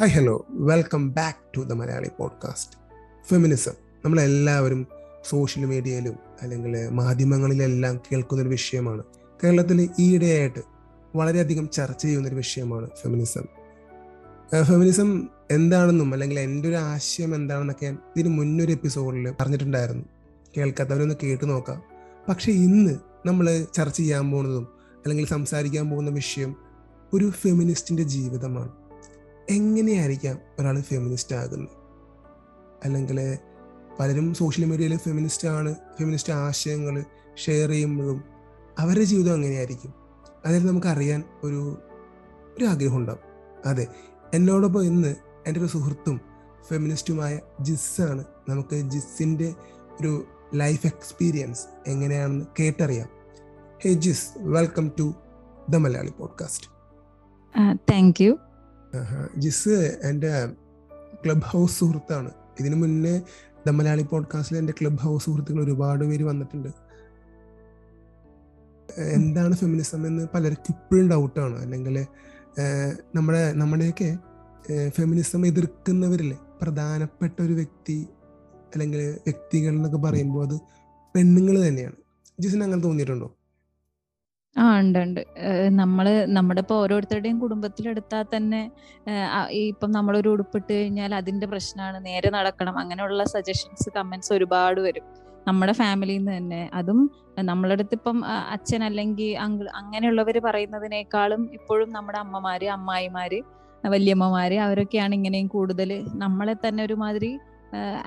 Hi hello welcome back to the Malayali podcast feminism നമ്മളെല്ലാവരും social മീഡിയയിലും അല്ലെങ്കിൽ മാധ്യമങ്ങളിലെല്ലാം കേൾക്കുന്നൊരു വിഷയമാണ്. കേരളത്തിൽ ഈയിടെയായിട്ട് വളരെയധികം ചർച്ച ചെയ്യുന്നൊരു വിഷയമാണ് ഫെമിനിസം ഫെമിനിസം എന്താണെന്നും അല്ലെങ്കിൽ എന്റെ ഒരു ആശയം എന്താണെന്നൊക്കെ ഞാൻ ഇതിന് മുന്നൊരു എപ്പിസോഡിൽ പറഞ്ഞിട്ടുണ്ടായിരുന്നു. കേൾക്കാത്തവരൊന്ന് കേട്ടു നോക്കാം. പക്ഷേ ഇന്ന് നമ്മൾ ചർച്ച ചെയ്യാൻ പോകുന്നതും അല്ലെങ്കിൽ സംസാരിക്കാൻ പോകുന്ന വിഷയം ഒരു ഫെമിനിസ്റ്റിന്റെ ജീവിതമാണ്. എങ്ങനെയായിരിക്കാം ഒരാൾ ഫെമിനിസ്റ്റ് ആകുന്നത്? അല്ലെങ്കിൽ പലരും സോഷ്യൽ മീഡിയയിൽ ഫെമിനിസ്റ്റ് ആണ് ഫെമിനിസ്റ്റ് ആശയങ്ങൾ ഷെയർ ചെയ്യുമ്പോഴും അവരുടെ ജീവിതം എങ്ങനെയായിരിക്കും അതിൽ നമുക്കറിയാൻ ഒരു ഒരു ആഗ്രഹം ഉണ്ടാവും. അതെ എന്നോടൊപ്പം ഇന്ന് എന്റെ ഒരു സുഹൃത്തും ഫെമിനിസ്റ്റുമായ ജിസ്സാണ്. നമുക്ക് ജിസ്സിന്റെ ഒരു ലൈഫ് എക്സ്പീരിയൻസ് എങ്ങനെയാണെന്ന് കേട്ടറിയാം. Hey Jis welcome to the Malayali podcast thank you Jis എന്റെ ക്ലബ് ഹൗസ് സുഹൃത്താണ്. ഇതിനു മുന്നേ ദ മലയാളി പോഡ്കാസ്റ്റിൽ എന്റെ ക്ലബ് ഹൗസ് സുഹൃത്തുക്കൾ ഒരുപാട് പേര് വന്നിട്ടുണ്ട്. എന്താണ് ഫെമിനിസം എന്ന് പലർക്കും ഇപ്പോഴും ഡൗട്ടാണ്. അല്ലെങ്കിൽ നമ്മുടെ നമ്മുടെയൊക്കെ ഫെമിനിസം എതിർക്കുന്നവരിലെ പ്രധാനപ്പെട്ട ഒരു വ്യക്തി അല്ലെങ്കിൽ വ്യക്തികൾ എന്നൊക്കെ പറയുമ്പോൾ അത് പെണ്ണുങ്ങൾ തന്നെയാണ്. ജിസിന് അങ്ങനെ തോന്നിയിട്ടുണ്ടോ? ആ ഉണ്ട് ഉണ്ട് നമ്മൾ നമ്മുടെ ഇപ്പൊ ഓരോരുത്തരുടെയും കുടുംബത്തിലെടുത്താൽ തന്നെ ഇപ്പം നമ്മളൊരു ഉടുപ്പിട്ട് കഴിഞ്ഞാൽ അതിന്റെ പ്രശ്നമാണ് നേരെ നടക്കണം. അങ്ങനെയുള്ള സജഷൻസ് കമന്റ്സ് ഒരുപാട് വരും. നമ്മുടെ ഫാമിലിയിൽ നിന്ന് തന്നെ. അതും നമ്മളെ അടുത്ത് ഇപ്പം അച്ഛൻ അല്ലെങ്കിൽ അങ്കിൾ അങ്ങനെയുള്ളവർ പറയുന്നതിനേക്കാളും ഇപ്പോഴും നമ്മുടെ അമ്മമാര് അമ്മായിമാര് വല്യമ്മമാര് അവരൊക്കെയാണ് ഇങ്ങനെയും കൂടുതൽ നമ്മളെ തന്നെ ഒരുമാതിരി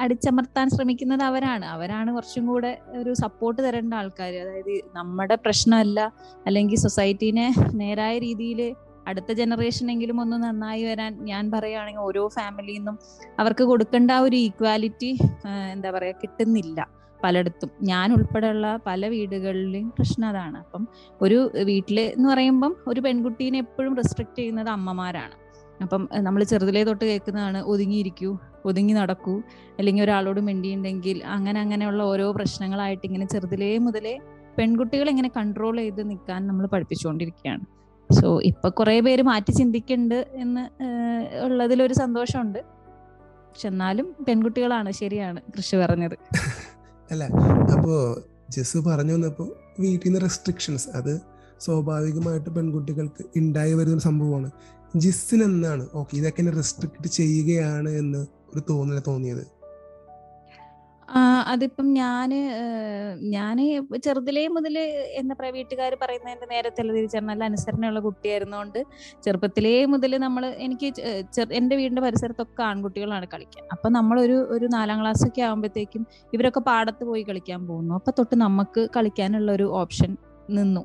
അടിച്ചമർത്താൻ ശ്രമിക്കുന്നത് അവരാണ്. അവരാണ് കുറച്ചും കൂടെ ഒരു സപ്പോർട്ട് തരേണ്ട ആൾക്കാർ അതായത് നമ്മുടെ പ്രശ്നമല്ല അല്ലെങ്കിൽ സൊസൈറ്റീനെ നേരായ രീതിയിൽ അടുത്ത ജനറേഷനെങ്കിലും ഒന്ന് നന്നായി വരാൻ ഞാൻ പറയുകയാണെങ്കിൽ ഓരോ ഫാമിലിയിൽ നിന്നും അവർക്ക് കൊടുക്കേണ്ട ഒരു ഈക്വാലിറ്റി എന്താ പറയുക കിട്ടുന്നില്ല പലയിടത്തും. ഞാൻ ഉൾപ്പെടെയുള്ള പല വീടുകളിലെയും പ്രശ്നം അതാണ്. അപ്പം ഒരു വീട്ടിൽ എന്ന് പറയുമ്പം ഒരു പെൺകുട്ടീനെ എപ്പോഴും റെസ്ട്രിക്ട് ചെയ്യുന്നത് അമ്മമാരാണ്. അപ്പം നമ്മൾ ചെറുതിലേ തൊട്ട് കേൾക്കുന്നതാണ് ഒതുങ്ങിയിരിക്കൂ ഒതുങ്ങി നടക്കൂ. അല്ലെങ്കിൽ ഒരാളോട് മിണ്ടിയുണ്ടെങ്കിൽ അങ്ങനെ അങ്ങനെയുള്ള ഓരോ പ്രശ്നങ്ങളായിട്ട് ഇങ്ങനെ ചെറുതിലേ മുതലേ പെൺകുട്ടികൾ ഇങ്ങനെ കൺട്രോൾ ചെയ്ത് നിൽക്കാൻ നമ്മൾ പഠിപ്പിച്ചുകൊണ്ടിരിക്കുകയാണ്. സോ ഇപ്പൊ കുറെ പേര് മാറ്റി ചിന്തിക്കുന്നുണ്ട് എന്ന് ഉള്ളതിലൊരു സന്തോഷമുണ്ട്. പക്ഷെ എന്നാലും പെൺകുട്ടികളാണ് ശരിയാണ് കൃഷി പറഞ്ഞത്. അല്ല അപ്പോ ജസ് പറഞ്ഞു വന്നപ്പോ വീട്ടിൽ നിന്ന് റെസ്ട്രിക്ഷൻസ് അത് സ്വാഭാവികമായിട്ട് പെൺകുട്ടികൾക്ക് ഉണ്ടായി വരുന്ന സംഭവമാണ്. ജിസ്സിന് എന്നാണ് ഓക്കെ ഇതൊക്കെ റെസ്ട്രിക്ട് ചെയ്യുകയാണ് എന്ന് ഒരു തോന്നല തോന്നിയത്. അതിപ്പം ഞാൻ ഞാൻ ചെറുതിലേ മുതൽ എന്താ പറയാ വീട്ടുകാർ പറയുന്നതിന്റെ നേരെ തിരിച്ചറിഞ്ഞ നല്ല അനുസരണയുള്ള കുട്ടിയായിരുന്നോണ്ട് ചെറുപ്പത്തിലേ മുതൽ നമ്മൾ എനിക്ക് എന്റെ വീടിന്റെ പരിസരത്തൊക്കെ ആൺകുട്ടികളാണ് കളിക്കാൻ അപ്പൊ നമ്മളൊരു ഒരു നാലാം ക്ലാസ് ഒക്കെ ആകുമ്പോഴത്തേക്കും ഇവരൊക്കെ പാടത്ത് പോയി കളിക്കാൻ പോകുന്നു. അപ്പൊ തൊട്ട് നമുക്ക് കളിക്കാനുള്ള ഒരു ഓപ്ഷൻ നിന്നു.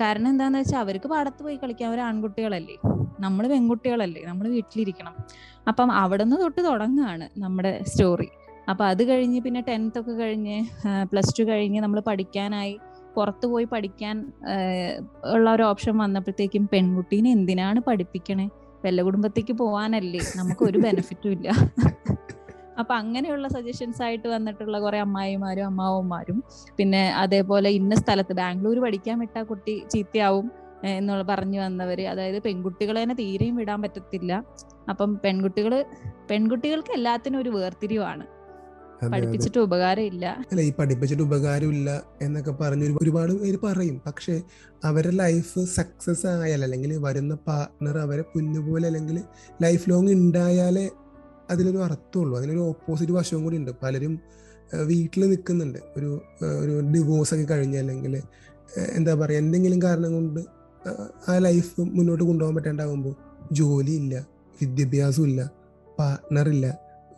കാരണം എന്താന്ന് വെച്ചാൽ അവർക്ക് പാടത്ത് പോയി കളിക്കാൻ അവർ ആൺകുട്ടികളല്ലേ. നമ്മൾ പെൺകുട്ടികളല്ലേ. നമ്മൾ വീട്ടിലിരിക്കണം. അപ്പം അവിടെ നിന്ന് തൊട്ട് തുടങ്ങുകയാണ് നമ്മുടെ സ്റ്റോറി അപ്പം അത് കഴിഞ്ഞ് പിന്നെ ടെൻത്ത് ഒക്കെ കഴിഞ്ഞ് പ്ലസ് ടു കഴിഞ്ഞ് നമ്മൾ പഠിക്കാനായി പുറത്തു പോയി പഠിക്കാൻ ഉള്ള ഒരു ഓപ്ഷൻ വന്നപ്പോഴത്തേക്കും പെൺകുട്ടീനെ എന്തിനാണ് പഠിപ്പിക്കണേ? വെല്ല കുടുംബത്തേക്ക് പോവാനല്ലേ. നമുക്ക് ഒരു ബെനിഫിറ്റും ഇല്ല. അപ്പൊ അങ്ങനെയുള്ള സജഷൻസ് ആയിട്ട് വന്നിട്ടുള്ള കുറെ അമ്മായിമാരും അമ്മാവന്മാരും പിന്നെ അതേപോലെ ഇന്ന സ്ഥലത്ത് ബാംഗ്ലൂർ പഠിക്കാൻ വിട്ടാ കുട്ടി ചീത്തയാവും എന്നുള്ള പറഞ്ഞു വന്നവര്. അതായത് പെൺകുട്ടികളെ തന്നെ തീരെയും വിടാൻ പറ്റത്തില്ല. അപ്പം പെൺകുട്ടികൾ പെൺകുട്ടികൾക്ക് എല്ലാത്തിനും ഒരു വേർതിരിവാണ്. പഠിപ്പിച്ചിട്ട് ഉപകാരമില്ല. അല്ല ഈ പഠിപ്പിച്ചിട്ട് ഉപകാരമില്ല എന്നൊക്കെ പറഞ്ഞ് ഒരുപാട് പേര് പറയും. പക്ഷെ അവരുടെ ലൈഫ് സക്സസ് ആയാൽ അല്ലെങ്കിൽ വരുന്ന പാർട്ണർ അവരെ കുഞ്ഞുപോലെ അല്ലെങ്കിൽ ലൈഫ് ലോങ് ഉണ്ടായാലേ അതിനൊരു അർത്ഥമുള്ളൂ. അതിനൊരു ഓപ്പോസിറ്റ് വശവും കൂടി ഉണ്ട് പലരും വീട്ടിൽ നിൽക്കുന്നുണ്ട് ഒരു ഒരു ഡിവോഴ്സ് ഒക്കെ കഴിഞ്ഞ് അല്ലെങ്കിൽ എന്താ പറയുക എന്തെങ്കിലും കാരണം കൊണ്ട് ആ ലൈഫ് മുന്നോട്ട് കൊണ്ടുപോകാൻ പറ്റാണ്ടാവുമ്പോൾ ജോലിയില്ല വിദ്യാഭ്യാസം ഇല്ല പാർട്ട്ണറില്ല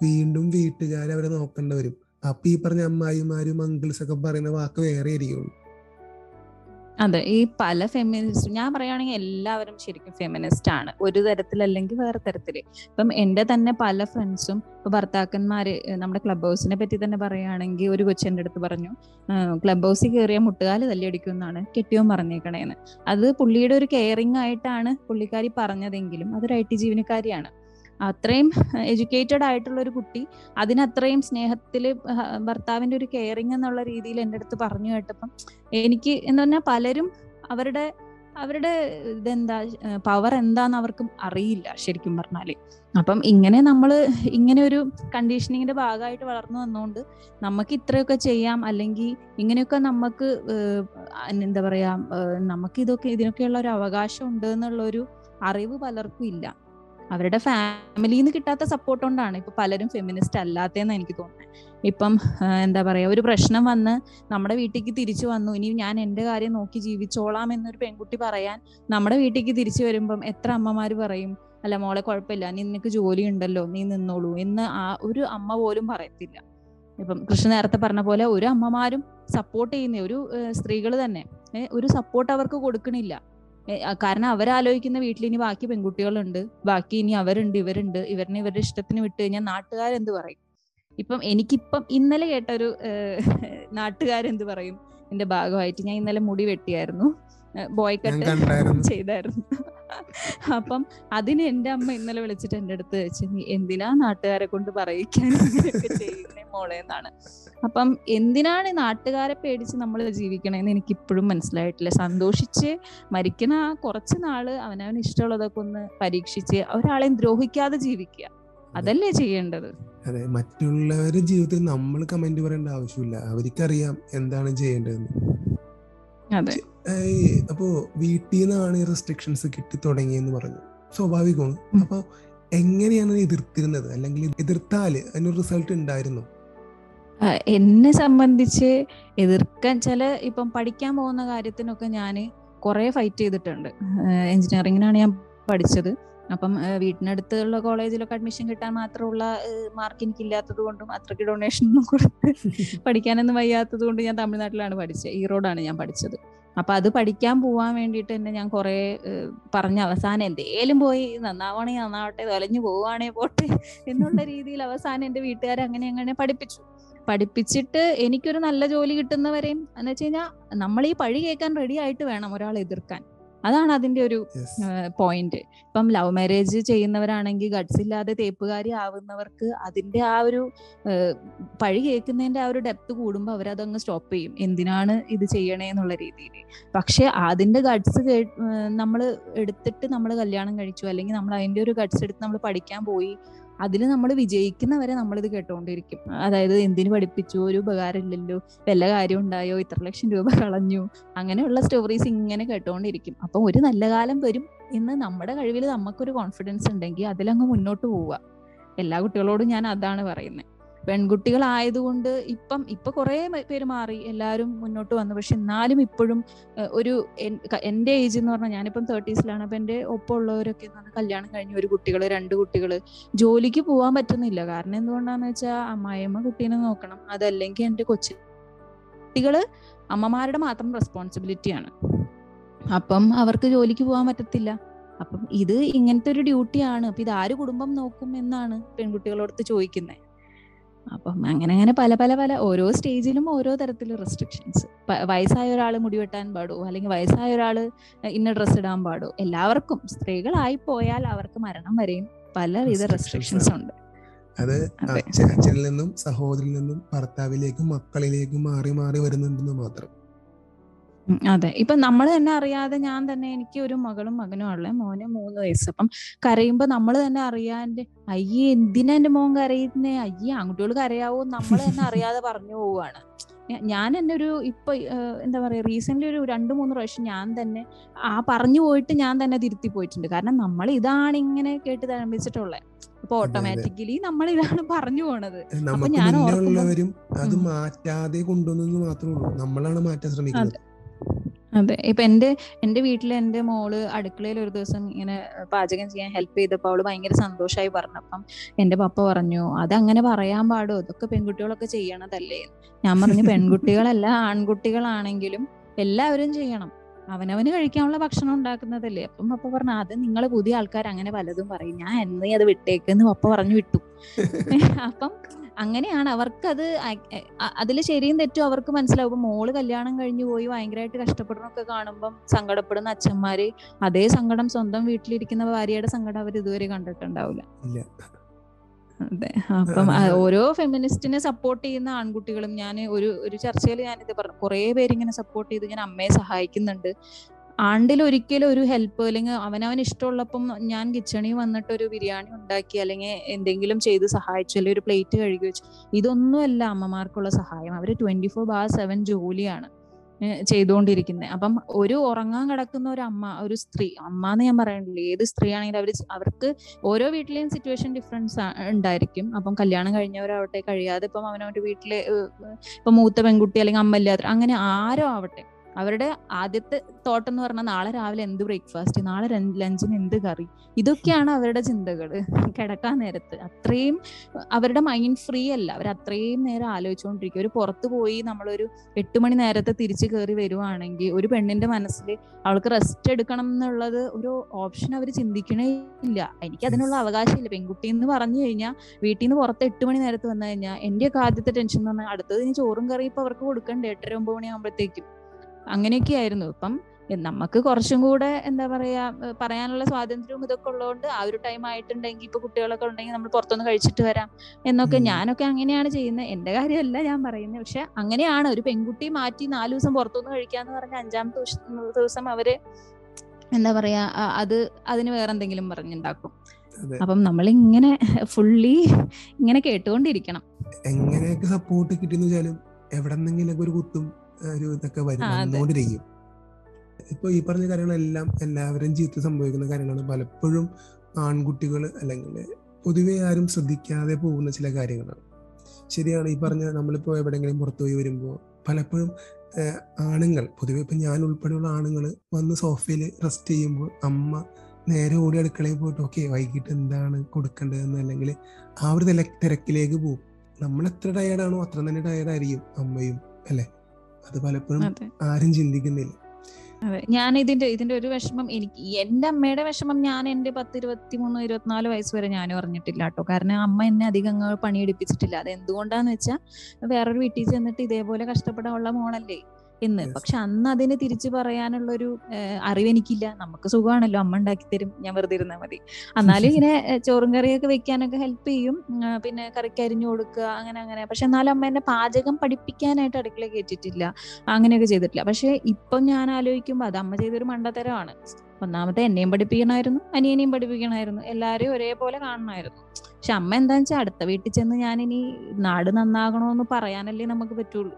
വീണ്ടും വീട്ടുകാരെ അവരെ നോക്കേണ്ടവരും വരും. അപ്പൊ ഈ പറഞ്ഞ അമ്മായിമാരും അങ്കിൾസ് ഒക്കെ പറയുന്ന വാക്ക് വേറെ ആയിരിക്കുള്ളൂ. അതെ ഈ പല ഫെമിനിസ്റ്റ് ഞാൻ പറയുകയാണെങ്കിൽ എല്ലാവരും ശരിക്കും ഫെമിനിസ്റ്റ് ആണ്. ഒരു തരത്തിലല്ലെങ്കിൽ വേറെ തരത്തിൽ ഇപ്പം എന്റെ തന്നെ പല ഫ്രണ്ട്സും ഇപ്പൊ ഭർത്താക്കന്മാര് നമ്മുടെ ക്ലബ് ഹൗസിനെ പറ്റി തന്നെ പറയുകയാണെങ്കിൽ ഒരു കൊച്ചെന്റെ അടുത്ത് പറഞ്ഞു ക്ലബ് ഹൗസിൽ കയറിയ മുട്ടുകാൽ തല്ലിയടിക്കും എന്നാണ് കെട്ടിയോ പറഞ്ഞേക്കണേന്ന്. അത് പുള്ളിയുടെ ഒരു കെയറിങ് ആയിട്ടാണ് പുള്ളിക്കാരി പറഞ്ഞതെങ്കിലും അതൊരു ഐ ടി ജീവനക്കാരിയാണ്. അത്രയും എഡ്യൂക്കേറ്റഡ് ആയിട്ടുള്ള ഒരു കുട്ടി അതിനത്രയും സ്നേഹത്തിൽ ഭർത്താവിന്റെ ഒരു കെയറിങ് എന്നുള്ള രീതിയിൽ എന്റെ അടുത്ത് പറഞ്ഞു കേട്ടപ്പം എനിക്ക് എന്ന് പറഞ്ഞാൽ പലരും അവരുടെ അവരുടെ ഇതെന്താ പവർ എന്താന്ന് അവർക്കും അറിയില്ല ശരിക്കും പറഞ്ഞാൽ. അപ്പം ഇങ്ങനെ നമ്മൾ ഇങ്ങനെ ഒരു കണ്ടീഷനിങ്ങിന്റെ ഭാഗമായിട്ട് വളർന്നു വന്നുകൊണ്ട് നമുക്ക് ഇത്രയൊക്കെ ചെയ്യാം അല്ലെങ്കിൽ ഇങ്ങനെയൊക്കെ നമുക്ക് എന്താ പറയാ നമുക്ക് ഇതൊക്കെ ഇതിനൊക്കെയുള്ള ഒരു അവകാശം ഉണ്ട് എന്നുള്ള ഒരു അറിവ് പലർക്കും ഇല്ല. അവരുടെ ഫാമിലിന്ന് കിട്ടാത്ത സപ്പോർട്ട് കൊണ്ടാണ്. ഇപ്പൊ പലരും ഫെമിനിസ്റ്റ് അല്ലാത്തതെന്ന് എനിക്ക് തോന്നുന്നത് ഇപ്പം എന്താ പറയാ ഒരു പ്രശ്നം വന്ന് നമ്മുടെ വീട്ടിലേക്ക് തിരിച്ചു വന്നു. ഇനി ഞാൻ എന്റെ കാര്യം നോക്കി ജീവിച്ചോളാം എന്നൊരു പെൺകുട്ടി പറയാൻ നമ്മുടെ വീട്ടിലേക്ക് തിരിച്ചു വരുമ്പം എത്ര അമ്മമാര് പറയും അല്ല മോളെ കുഴപ്പമില്ല നീ നിനക്ക് ജോലി ഉണ്ടല്ലോ നീ നിന്നോളൂ എന്ന് ആ ഒരു അമ്മ പോലും പറയത്തില്ല. ഇപ്പം കൃഷ്ണ നേരത്തെ പറഞ്ഞ പോലെ ഒരു അമ്മമാരും സപ്പോർട്ട് ചെയ്യുന്ന ഒരു സ്ത്രീകൾ തന്നെ. ഒരു സപ്പോർട്ട് അവർക്ക് കൊടുക്കണില്ല. കാരണം അവരാലോചിക്കുന്ന വീട്ടിൽ ഇനി ബാക്കി പെൺകുട്ടികളുണ്ട്. ബാക്കി ഇനി അവരുണ്ട് ഇവരുണ്ട്. ഇവരിനെ ഇവരുടെ ഇഷ്ടത്തിന് വിട്ട് കഴിഞ്ഞാൽ നാട്ടുകാരെന്ത് പറയും? ഇപ്പം എനിക്കിപ്പം ഇന്നലെ കേട്ട ഒരു നാട്ടുകാരെന്ത് പറയും? എന്റെ ഭാഗമായിട്ട്. ഞാൻ ഇന്നലെ മുടി വെട്ടിയായിരുന്നു. ബോയ് കട്ട് ചെയ്തായിരുന്നു. അപ്പം അതിന് എന്റെ അമ്മ ഇന്നലെ വിളിച്ചിട്ട് എന്റെ അടുത്ത് വെച്ച് നീ എന്തിനാ നാട്ടുകാരെ കൊണ്ട് പറയിക്കാൻ ഇങ്ങനെയൊക്കെ ചെയ്യുന്നേ മോളെ? എന്നാണ്. അപ്പം എന്തിനാണ് നാട്ടുകാരെ പേടിച്ച് നമ്മൾ ജീവിക്കണേന്ന് എനിക്ക് ഇപ്പോഴും മനസ്സിലായിട്ടില്ല. സന്തോഷിച്ച് മരിക്കുന്ന ആ കുറച്ച് നാൾ അവനവന് ഇഷ്ടമുള്ളതൊക്കെ ഒന്ന് പരീക്ഷിച്ച് ഒരാളെയും ദ്രോഹിക്കാതെ ജീവിക്കുക. അതല്ലേ ചെയ്യേണ്ടത്. അതെ മറ്റുള്ളവരുടെ ജീവിതത്തിൽ നമ്മൾ കമന്റ് പറയേണ്ട ആവശ്യമില്ല. അവർക്കറിയാം എന്താണ് ചെയ്യേണ്ടതെന്ന്. അപ്പോ വീട്ടിൽ നിന്നാണ് ഈ റെസ്ട്രിക്ഷൻസ് കിട്ടി തുടങ്ങിയെന്ന് പറഞ്ഞു. സ്വാഭാവികമാണ്. അപ്പൊ എങ്ങനെയാണ് എതിർത്തിരുന്നത്? അല്ലെങ്കിൽ എതിർത്താൽ അതിനൊരു റിസൾട്ട് ഉണ്ടായിരുന്നു? എന്നെ സംബന്ധിച്ച് എതിർക്കാൻ ചില ഇപ്പം പഠിക്കാൻ പോകുന്ന കാര്യത്തിനൊക്കെ ഞാൻ കുറെ ഫൈറ്റ് ചെയ്തിട്ടുണ്ട്. എഞ്ചിനീയറിങ്ങിനാണ് ഞാൻ പഠിച്ചത്. അപ്പം വീട്ടിനടുത്തുള്ള കോളേജിലൊക്കെ അഡ്മിഷൻ കിട്ടാൻ മാത്രമുള്ള മാർക്ക് എനിക്ക് ഇല്ലാത്തത് കൊണ്ടും അത്രയ്ക്ക് ഡൊണേഷൻ ഒന്നും കൊടുത്ത് പഠിക്കാനൊന്നും വയ്യാത്തത് കൊണ്ട് ഞാൻ തമിഴ്നാട്ടിലാണ് പഠിച്ചത്. ഈറോഡാണ് ഞാൻ പഠിച്ചത്. അപ്പൊ അത് പഠിക്കാൻ പോവാൻ വേണ്ടിയിട്ട് തന്നെ ഞാൻ കുറെ പറഞ്ഞ അവസാനം എന്തേലും പോയി നന്നാവണേ നന്നാവട്ടെ തൊലഞ്ഞു പോവാണേ പോട്ടെ എന്നുള്ള രീതിയിൽ അവസാനം എന്റെ വീട്ടുകാരെ അങ്ങനെ അങ്ങനെ പഠിപ്പിച്ചു. പഠിപ്പിച്ചിട്ട് എനിക്കൊരു നല്ല ജോലി കിട്ടുന്നവരെയും എന്ന് വെച്ച് കഴിഞ്ഞാൽ നമ്മൾ ഈ പഴി കേൾക്കാൻ റെഡി ആയിട്ട് വേണം ഒരാളെ എതിർക്കാൻ. അതാണ് അതിന്റെ ഒരു പോയിന്റ് ഇപ്പം ലവ് മാരേജ് ചെയ്യുന്നവരാണെങ്കിൽ ഗഡ്സ് ഇല്ലാതെ തേപ്പുകാരി ആവുന്നവർക്ക് അതിന്റെ ആ ഒരു പഴി കേൾക്കുന്നതിന്റെ ആ ഒരു ഡെപ്ത് കൂടുമ്പോൾ അവരതങ്ങ് സ്റ്റോപ്പ് ചെയ്യും. എന്തിനാണ് ഇത് ചെയ്യണേ എന്നുള്ള രീതിയിൽ. പക്ഷെ അതിന്റെ ഗഡ്സ് കേ നമ്മൾ എടുത്തിട്ട് നമ്മൾ കല്യാണം കഴിച്ചു അല്ലെങ്കിൽ നമ്മൾ അതിന്റെ ഒരു ഗഡ്സ് എടുത്ത് നമ്മൾ പഠിക്കാൻ പോയി അതിൽ നമ്മൾ വിജയിക്കുന്നവരെ നമ്മളിത് കേട്ടുകൊണ്ടിരിക്കും അതായത് എന്തിനു പഠിപ്പിച്ചു? ഒരു ഉപകാരം ഇല്ലല്ലോ വല്ല കാര്യം ഉണ്ടായോ? ഇത്ര ലക്ഷം രൂപ കളഞ്ഞു. അങ്ങനെയുള്ള സ്റ്റോറീസ് ഇങ്ങനെ കേട്ടുകൊണ്ടിരിക്കും അപ്പൊ ഒരു നല്ല കാലം വരും ഇന്ന് നമ്മുടെ കഴിവിൽ നമുക്കൊരു കോൺഫിഡൻസ് ഉണ്ടെങ്കിൽ അതിലങ്ങ് മുന്നോട്ട് പോവുക. എല്ലാ കുട്ടികളോടും ഞാൻ അതാണ് പറയുന്നത് പെൺകുട്ടികളായതുകൊണ്ട് ഇപ്പം ഇപ്പൊ കുറെ പേര് മാറി. എല്ലാവരും മുന്നോട്ട് വന്നു. പക്ഷെ എന്നാലും ഇപ്പോഴും ഒരു എന്റെ ഏജ് എന്ന് പറഞ്ഞാൽ ഞാനിപ്പം തേർട്ടീസിലാണ് അപ്പൊ എന്റെ ഒപ്പം ഉള്ളവരൊക്കെ കല്യാണം കഴിഞ്ഞ ഒരു കുട്ടികൾ രണ്ട് കുട്ടികൾ ജോലിക്ക് പോകാൻ പറ്റുന്നില്ല. കാരണം എന്തുകൊണ്ടാന്ന് വെച്ചാൽ അമ്മായിയമ്മ കുട്ടീനെ നോക്കണം. അതല്ലെങ്കിൽ എന്റെ കൊച്ചു കുട്ടികൾ അമ്മമാരുടെ മാത്രം റെസ്പോൺസിബിലിറ്റിയാണ് അപ്പം അവർക്ക് ജോലിക്ക് പോകാൻ പറ്റത്തില്ല. അപ്പം ഇത് ഇങ്ങനത്തെ ഒരു ഡ്യൂട്ടിയാണ് അപ്പൊ ഇത് ആര് കുടുംബം നോക്കും എന്നാണ് പെൺകുട്ടികളോടത്ത് ചോദിക്കുന്നത് അപ്പം അങ്ങനെ അങ്ങനെ പല പല പല ഓരോ സ്റ്റേജിലും ഓരോ തരത്തിലുള്ള റെസ്ട്രിക്ഷൻസ് വയസ്സായ ഒരാൾ മുടി വെട്ടാൻ പാടുമോ അല്ലെങ്കിൽ വയസ്സായ ഒരാൾ ഇന്ന ഡ്രസ് ഇടാൻ പാടുമോ എല്ലാവർക്കും. സ്ത്രീകളായി പോയാൽ അവർക്ക് മരണം വരെയും പലവിധ റെസ്ട്രിക്ഷൻസ് ഉണ്ട്. അത് അച്ഛനിൽ നിന്നും സഹോദരിൽ നിന്നും ഭർത്താവിലേക്കും മക്കളിലേക്കും മാറി മാറി വരുന്നുണ്ടെന്ന് മാത്രം. അതെ. ഇപ്പൊ നമ്മൾ തന്നെ അറിയാതെ ഞാൻ തന്നെ എനിക്ക് ഒരു മകളും മകനും ഉള്ളത് മോന് മൂന്ന് വയസ്സ്. അപ്പം കരയുമ്പോ നമ്മൾ തന്നെ അറിയാണ്ട് അയ്യേ എന്തിനാ എന്റെ മോൻ കരയുന്നേ? അയ്യേ ആൺകുട്ടികൾ കരയാവോ നമ്മൾ തന്നെ അറിയാതെ പറഞ്ഞു പോവാണ്. ഞാൻ എന്നെ ഒരു ഇപ്പൊ എന്താ പറയാ റീസെന്റ് ഒരു രണ്ടു മൂന്ന് പ്രാവശ്യം ഞാൻ തന്നെ ആ പറഞ്ഞു പോയിട്ട് ഞാൻ തന്നെ തിരുത്തി പോയിട്ടുണ്ട്. കാരണം നമ്മൾ ഇതാണ് ഇങ്ങനെ കേട്ട് തഴമ്പിച്ചിട്ടുള്ളത് അപ്പൊ ഓട്ടോമാറ്റിക്കലി നമ്മൾ ഇതാണ് പറഞ്ഞു പോണത്. അപ്പൊ ഞാൻ ഓർക്കുന്നവരും അത് മാറ്റാതെ കൊണ്ടുവന്നു മാത്രമേ ഉള്ളൂ. നമ്മളാണ് മാറ്റാൻ ശ്രമിക്കുന്നത്. അതെ. ഇപ്പൊ എന്റെ എന്റെ വീട്ടിൽ എന്റെ മോൾ അടുക്കളയിൽ ഒരു ദിവസം ഇങ്ങനെ പാചകം ചെയ്യാൻ ഹെൽപ്പ് ചെയ്തപ്പോ അവൾ ഭയങ്കര സന്തോഷമായി പറഞ്ഞപ്പം എന്റെ പപ്പ പറഞ്ഞു അത് അങ്ങനെ പറയാൻ പാടോ? ഇതൊക്കെ പെൺകുട്ടികളൊക്കെ ചെയ്യണതല്ലേ? ഞാൻ പറഞ്ഞു പെൺകുട്ടികളല്ല ആൺകുട്ടികളാണെങ്കിലും എല്ലാവരും ചെയ്യണം. അവനവന് കഴിക്കാനുള്ള ഭക്ഷണം ഉണ്ടാക്കുന്നതല്ലേ. അപ്പം പപ്പ പറഞ്ഞു അത് നിങ്ങൾ പുതിയ ആൾക്കാർ അങ്ങനെ പലതും പറയും. ഞാൻ എന്നെ അത് വിട്ടേക്കെന്ന് പപ്പ പറഞ്ഞു വിട്ടു. അപ്പം അങ്ങനെയാണ്. അവർക്കത് അതിൽ ശരിയും തെറ്റും അവർക്ക് മനസ്സിലാവും. മോൾ കല്യാണം കഴിഞ്ഞു പോയി ഭയങ്കരമായിട്ട് കഷ്ടപ്പെടുന്നൊക്കെ കാണുമ്പം സങ്കടപ്പെടുന്ന അച്ഛന്മാര് അതേ സങ്കടം സ്വന്തം വീട്ടിലിരിക്കുന്ന ഭാര്യയുടെ സങ്കടം അവർ ഇതുവരെ കണ്ടിട്ടുണ്ടാവില്ല. അതെ. അപ്പം ഓരോ ഫെമിനിസ്റ്റിനെ സപ്പോർട്ട് ചെയ്യുന്ന ആൺകുട്ടികളും ഞാൻ ഒരു ഒരു ചർച്ചയിൽ ഞാൻ ഇത് പറഞ്ഞു. കുറെ പേര് ഇങ്ങനെ സപ്പോർട്ട് ചെയ്ത് ഞാൻ അമ്മയെ സഹായിക്കുന്നുണ്ട്. ആണ്ടിൽ ഒരിക്കലും ഒരു ഹെൽപ്പ് അല്ലെങ്കിൽ അവനവൻ ഇഷ്ടമുള്ളപ്പം ഞാൻ കിച്ചണിൽ വന്നിട്ട് ഒരു ബിരിയാണി ഉണ്ടാക്കി അല്ലെങ്കിൽ എന്തെങ്കിലും ചെയ്ത് സഹായിച്ചു അല്ലെങ്കിൽ ഒരു പ്ലേറ്റ് കഴുകി വെച്ചു. ഇതൊന്നുമല്ല അമ്മമാർക്കുള്ള സഹായം. അവർ ട്വന്റി ഫോർ ബാർ സെവൻ ജോലിയാണ് ചെയ്തുകൊണ്ടിരിക്കുന്നത് അപ്പം ഒരു ഉറങ്ങാൻ കിടക്കുന്ന ഒരു അമ്മ ഒരു സ്ത്രീ അമ്മ എന്ന് ഞാൻ പറയണില്ല. ഏത് സ്ത്രീ ആണെങ്കിലും അവർ അവർക്ക് ഓരോ വീട്ടിലെയും സിറ്റുവേഷൻ ഡിഫറൻസ് ഉണ്ടായിരിക്കും. അപ്പം കല്യാണം കഴിഞ്ഞവരാവട്ടെ കഴിയാതെ ഇപ്പം അവനവന്റെ വീട്ടിലെ ഇപ്പം മൂത്ത പെൺകുട്ടി അല്ലെങ്കിൽ അമ്മ ഇല്ലാത്ത അങ്ങനെ ആരോ ആവട്ടെ. അവരുടെ ആദ്യത്തെ തോട്ടം എന്ന് പറഞ്ഞാൽ നാളെ രാവിലെ എന്ത് ബ്രേക്ക്ഫാസ്റ്റ് നാളെ ലഞ്ചിന് എന്ത് കറി? ഇതൊക്കെയാണ് അവരുടെ ചിന്തകൾ കിടക്കാൻ നേരത്ത്. അത്രയും അവരുടെ മൈൻഡ് ഫ്രീ അല്ല. അവർ അത്രയും നേരം ആലോചിച്ചുകൊണ്ടിരിക്കും ഒരു പുറത്ത് പോയി നമ്മളൊരു എട്ട് മണി നേരത്തെ തിരിച്ചു കയറി വരുവാണെങ്കിൽ ഒരു പെണ്ണിന്റെ മനസ്സിൽ അവൾക്ക് റെസ്റ്റ് എടുക്കണം എന്നുള്ളത് ഒരു ഓപ്ഷൻ അവർ ചിന്തിക്കണേ ഇല്ല. എനിക്ക് അതിനുള്ള അവകാശമില്ല. പെൺകുട്ടി എന്ന് പറഞ്ഞു കഴിഞ്ഞാൽ വീട്ടിൽ നിന്ന് പുറത്ത് എട്ട് മണി നേരത്ത് വന്നു കഴിഞ്ഞാൽ എന്റെയൊക്കെ ആദ്യത്തെ ടെൻഷൻ എന്ന് പറഞ്ഞാൽ അടുത്തത് ഇനി ചോറും കറി ഇപ്പൊ അവർക്ക് കൊടുക്കണ്ടേ? എട്ടര ഒമ്പത് മണി ആകുമ്പോഴത്തേക്കും അങ്ങനെയൊക്കെ ആയിരുന്നു ഇപ്പം നമുക്ക് കുറച്ചും കൂടെ എന്താ പറയാ പറയാനുള്ള സ്വാതന്ത്ര്യവും ഇതൊക്കെ ഉള്ളതുകൊണ്ട് ആ ഒരു ടൈം ആയിട്ടുണ്ടെങ്കിൽ ഇപ്പൊ കുട്ടികളൊക്കെ ഉണ്ടെങ്കിൽ നമ്മൾ പുറത്തൊന്ന് കഴിച്ചിട്ട് വരാം എന്നൊക്കെ ഞാനൊക്കെ അങ്ങനെയാണ് ചെയ്യുന്നത്. എന്റെ കാര്യമല്ല ഞാൻ പറയുന്നത്. പക്ഷെ അങ്ങനെയാണ് ഒരു പെൺകുട്ടി മാറ്റി നാലു ദിവസം പുറത്തുനിന്ന് കഴിക്കാന്ന് പറഞ്ഞ അഞ്ചാമത്തെ ദിവസം അവർ എന്താ പറയാ അത് അതിന് വേറെ എന്തെങ്കിലും പറഞ്ഞുണ്ടാക്കും അപ്പം നമ്മൾ ഇങ്ങനെ ഫുള്ളി ഇങ്ങനെ കേട്ടുകൊണ്ടിരിക്കണം. എങ്ങനെയൊക്കെ സപ്പോർട്ട് കിട്ടിയെന്ന് വെച്ചാലും എവിടെ ഒരു കുത്തും. ഒരു ഇതൊക്കെ വരും വന്നുകൊണ്ടിരിക്കും. ഇപ്പൊ ഈ പറഞ്ഞ കാര്യങ്ങളെല്ലാം എല്ലാവരും ജീവിതത്തിൽ സംഭവിക്കുന്ന കാര്യങ്ങളാണ്. പലപ്പോഴും ആൺകുട്ടികൾ അല്ലെങ്കിൽ പൊതുവെ ആരും ശ്രദ്ധിക്കാതെ പോകുന്ന ചില കാര്യങ്ങളാണ്. ശരിയാണ് ഈ പറഞ്ഞ നമ്മളിപ്പോ എവിടെയെങ്കിലും പുറത്തു പോയി വരുമ്പോൾ പലപ്പോഴും ആണുങ്ങൾ പൊതുവെ ഇപ്പൊ ഞാൻ ഉൾപ്പെടെയുള്ള ആണുങ്ങൾ വന്ന് സോഫയിൽ റെസ്റ്റ് ചെയ്യുമ്പോൾ അമ്മ നേരെ ഓടി അടുക്കളയിൽ പോയിട്ട് ഓക്കെ വൈകിട്ട് എന്താണ് കൊടുക്കേണ്ടതെന്ന്? അല്ലെങ്കിൽ ആ ഒരു തിരക്കിലേക്ക് പോകും നമ്മൾ എത്ര ടയേർഡാണോ അത്ര തന്നെ ടയേർഡായിരിക്കും അമ്മയും അല്ലെ? അത് പലപ്പോഴും ആരും ചിന്തിക്കുന്നില്ല. അതെ. ഞാൻ ഇതിന്റെ ഇതിന്റെ ഒരു വിഷമം എനിക്ക് എന്റെ അമ്മയുടെ വിഷമം ഞാൻ എന്റെ പത്ത് ഇരുപത്തി മൂന്ന് ഇരുപത്തിനാല് വയസ്സ് വരെ ഞാൻ പറഞ്ഞിട്ടില്ല കേട്ടോ. കാരണം അമ്മ എന്നെ അധികം അങ്ങ് പണിയെടുപ്പിച്ചിട്ടില്ല. അത് എന്തുകൊണ്ടാന്ന് വെച്ചാൽ വേറൊരു വീട്ടിൽ ചെന്നിട്ട് ഇതേപോലെ കഷ്ടപ്പെടാനുള്ള മോളല്ലേ? എന്ന്. പക്ഷെ അന്ന് അതിനെ തിരിച്ചു പറയാനുള്ള ഒരു അറിവ് എനിക്കില്ല നമുക്ക് സുഖമാണല്ലോ. അമ്മ ഉണ്ടാക്കി തരും ഞാൻ വെറുതെ ഇരുന്നാൽ മതി. എന്നാലും ഇങ്ങനെ ചോറും കറിയൊക്കെ വെക്കാനൊക്കെ ഹെൽപ്പ് ചെയ്യും. പിന്നെ കറിക്ക് അരിഞ്ഞു കൊടുക്കുക അങ്ങനെ അങ്ങനെ. പക്ഷെ എന്നാലും അമ്മ എന്നെ പാചകം പഠിപ്പിക്കാനായിട്ട് അടുക്കള കയറ്റിട്ടില്ല അങ്ങനെയൊക്കെ ചെയ്തിട്ടില്ല. പക്ഷെ ഇപ്പം ഞാൻ ആലോചിക്കുമ്പോൾ അത് അമ്മ ചെയ്തൊരു മണ്ടത്തരമാണ്. ഒന്നാമത്തെ എന്നെയും പഠിപ്പിക്കണമായിരുന്നു. അനിയനെയും പഠിപ്പിക്കണമായിരുന്നു. എല്ലാരെയും ഒരേപോലെ കാണണമായിരുന്നു. പക്ഷെ അമ്മ എന്താന്ന് വെച്ചാൽ അടുത്ത വീട്ടിൽ ചെന്ന് ഇനി നാട് നന്നാകണോന്ന് പറയാനല്ലേ നമുക്ക് പറ്റുള്ളൂ.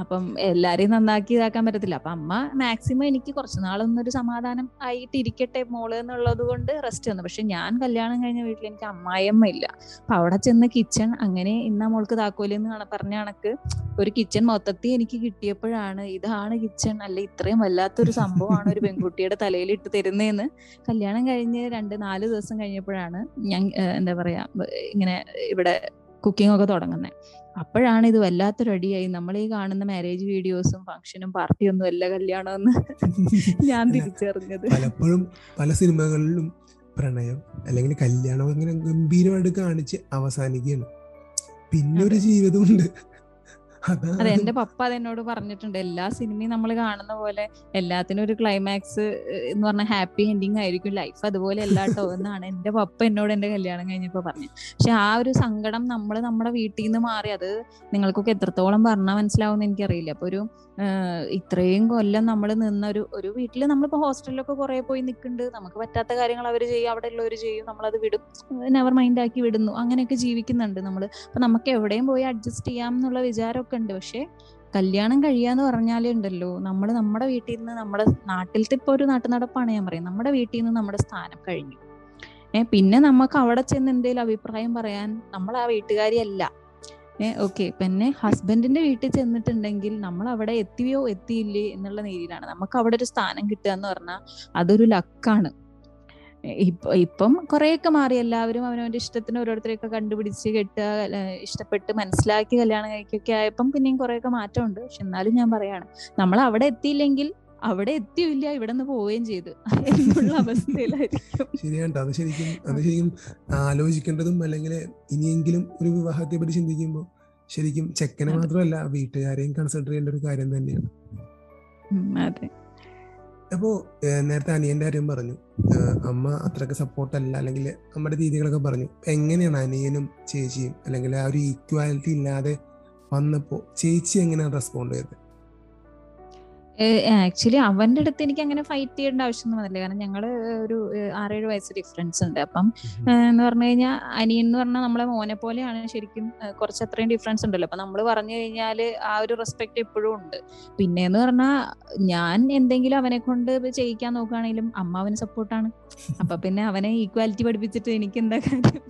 അപ്പം എല്ലാരെയും നന്നാക്കി ഇതാക്കാൻ പറ്റത്തില്ല. അപ്പൊ അമ്മ മാക്സിമം എനിക്ക് കുറച്ച് ഒരു സമാധാനം ആയിട്ട് ഇരിക്കട്ടെ മോൾ എന്നുള്ളത് കൊണ്ട് റെസ്റ്റ് തന്നു. പക്ഷെ ഞാൻ കല്യാണം കഴിഞ്ഞ വീട്ടിൽ എനിക്ക് അമ്മായിയമ്മ ഇല്ല. അപ്പൊ അവിടെ ചെന്ന് കിച്ചൺ അങ്ങനെ ഇന്ന മോൾക്ക് താക്കോലെന്ന് പറഞ്ഞ കണക്ക് ഒരു കിച്ചൺ മൊത്തത്തിൽ എനിക്ക് കിട്ടിയപ്പോഴാണ് ഇതാണ് കിച്ചൺ അല്ല ഇത്രയും വല്ലാത്തൊരു സംഭവമാണ് ഒരു പെൺകുട്ടിയുടെ തലയിൽ ഇട്ട് തരുന്നതെന്ന് കല്യാണം കഴിഞ്ഞ് രണ്ട് നാല് ദിവസം കഴിഞ്ഞപ്പോഴാണ് ഞാൻ എന്താ പറയാ ഇങ്ങനെ ഇവിടെ കുക്കിംഗ് ഒക്കെ തുടങ്ങുന്നത് അപ്പോഴാണ് ഇത് വല്ലാത്തൊരു അടിയായി. നമ്മൾ ഈ കാണുന്ന മാരേജ് വീഡിയോസും ഫംഗ്ഷനും പാർട്ടിയും ഒന്നും അല്ല കല്യാണം എന്ന് ഞാൻ തിരിച്ചറിഞ്ഞത്. പലപ്പോഴും പല സിനിമകളിലും പ്രണയം അല്ലെങ്കിൽ കല്യാണം അങ്ങനെ ഗംഭീരമായിട്ട് കാണിച്ച് അവസാനിക്കുകയാണ്. പിന്നെ ഒരു ജീവിതമുണ്ട്. അതെ എന്റെ പപ്പ അതെന്നോട് പറഞ്ഞിട്ടുണ്ട്. എല്ലാ സിനിമയും നമ്മൾ കാണുന്ന പോലെ എല്ലാത്തിനും ഒരു ക്ലൈമാക്സ് എന്ന് പറഞ്ഞ ഹാപ്പി എൻഡിങ് ആയിരിക്കും ലൈഫ് അതുപോലെ അല്ലാട്ടോ എന്നാണ് എന്റെ പപ്പ എന്നോട് എന്റെ കല്യാണം കഴിഞ്ഞപ്പോ പറഞ്ഞു പക്ഷെ ആ ഒരു സങ്കടം നമ്മൾ നമ്മുടെ വീട്ടിൽ നിന്ന് മാറി അത് നിങ്ങൾക്കൊക്കെ എത്രത്തോളം പറഞ്ഞാൽ മനസ്സിലാവുമെന്ന് എനിക്കറിയില്ല. അപ്പൊ ഒരു ഇത്രയും കൊല്ലം നമ്മൾ നിന്ന ഒരു ഒരു വീട്ടിൽ നമ്മളിപ്പോ ഹോസ്റ്റലിലൊക്കെ കുറെ പോയി നിൽക്കുന്നുണ്ട് നമുക്ക് പറ്റാത്ത കാര്യങ്ങൾ അവർ ചെയ്യും അവിടെ ഉള്ളവർ ചെയ്യും. നമ്മളത് വിടും. നെവർ മൈൻഡ് ആക്കി വിടുന്നു. അങ്ങനെയൊക്കെ ജീവിക്കുന്നുണ്ട് നമ്മൾ അപ്പൊ നമുക്ക് എവിടെയും പോയി അഡ്ജസ്റ്റ് ചെയ്യാം എന്നുള്ള വിചാരമൊക്കെ ഉണ്ട് പക്ഷെ കല്യാണം കഴിയാന്ന് പറഞ്ഞാലേ ഉണ്ടല്ലോ. നമ്മൾ നമ്മുടെ വീട്ടിൽ നിന്ന് നമ്മുടെ നാട്ടിലത്തെ ഇപ്പൊ ഒരു നാട്ടുനടപ്പാണ് ഞാൻ പറയുന്നത്. നമ്മുടെ വീട്ടിൽ നിന്ന് നമ്മുടെ സ്ഥാനം കഴിഞ്ഞു. ഏഹ് പിന്നെ നമുക്ക് അവിടെ ചെന്ന് എന്തെങ്കിലും അഭിപ്രായം പറയാൻ നമ്മൾ ആ വീട്ടുകാരിയല്ല. ഏഹ് ഓക്കെ. പിന്നെ ഹസ്ബൻഡിന്റെ വീട്ടിൽ ചെന്നിട്ടുണ്ടെങ്കിൽ നമ്മൾ അവിടെ എത്തിയോ എത്തിയില്ലേ എന്നുള്ള രീതിയിലാണ്. നമുക്ക് അവിടെ ഒരു സ്ഥാനം കിട്ടുക എന്ന് പറഞ്ഞാൽ അതൊരു ലക്കാണ്. ഇപ്പൊ ഇപ്പം കുറെയൊക്കെ മാറി. എല്ലാവരും അവനവന്റെ ഇഷ്ടത്തിന് ഓരോരുത്തരെയൊക്കെ കണ്ടുപിടിച്ച് കെട്ടുക ഇഷ്ടപ്പെട്ട് മനസ്സിലാക്കി കല്യാണം കഴിക്കൊക്കെ ആയപ്പം പിന്നെയും കുറെയൊക്കെ മാറ്റമുണ്ട്. പക്ഷെ എന്നാലും ഞാൻ പറയാണ് നമ്മൾ അവിടെ എത്തിയില്ലെങ്കിൽ അവിടെ എത്തിയില്ല ഇവിടെ നിന്ന് പോവുകയും ചെയ്തു. എന്നുള്ള അവസ്ഥയിലായിരിക്കും. ശരിയാണ് അത് ശരിക്കും അത് ശരിക്കും ആലോചിക്കേണ്ടതും അല്ലെങ്കിൽ ഇനിയെങ്കിലും ഒരു വിവാഹത്തെ പറ്റി ചിന്തിക്കുമ്പോൾ ശരിക്കും ചെക്കനെ മാത്രമല്ല വീട്ടുകാരെയും കൺസിഡർ ചെയ്യേണ്ട ഒരു കാര്യം തന്നെയാണ്. അതെ. അപ്പോ നേരത്തെ അനിയന്റെ കാര്യം പറഞ്ഞു. അമ്മ അത്രയ്ക്ക് സപ്പോർട്ട് അല്ല അല്ലെങ്കിൽ നമ്മുടെ രീതികളൊക്കെ പറഞ്ഞു. എങ്ങനെയാണ് അനിയനും ചേച്ചിയും അല്ലെങ്കിൽ ആ ഒരു ഈക്വാലിറ്റി ഇല്ലാതെ വന്നപ്പോ ചേച്ചി എങ്ങനെയാണ് റെസ്പോണ്ട് ചെയ്തത്? ആക്ച്വലി അവന്റെ അടുത്ത് എനിക്ക് അങ്ങനെ ഫൈറ്റ് ചെയ്യേണ്ട ആവശ്യമൊന്നും വന്നില്ല. കാരണം ഞങ്ങൾ ഒരു ആറേഴ് വയസ്സ് ഡിഫറൻസ് ഉണ്ട്. അപ്പം എന്ന് പറഞ്ഞു കഴിഞ്ഞാൽ അനിയൻ എന്ന് പറഞ്ഞാൽ നമ്മളെ മോനെ പോലെയാണ് ശരിക്കും കുറച്ച് അത്രയും ഡിഫറൻസ് ഉണ്ടല്ലോ. അപ്പൊ നമ്മൾ പറഞ്ഞു കഴിഞ്ഞാൽ ആ ഒരു റെസ്പെക്ട് എപ്പോഴും ഉണ്ട്. പിന്നെ എന്ന് പറഞ്ഞാൽ ഞാൻ എന്തെങ്കിലും അവനെ കൊണ്ട് ചെയ്യിക്കാൻ നോക്കുകയാണെങ്കിലും അമ്മ അവന് സപ്പോർട്ടാണ് അപ്പൊ പിന്നെ അവനെ ഈക്വാലിറ്റി പഠിപ്പിച്ചിട്ട് എനിക്ക് എന്താ കാര്യം?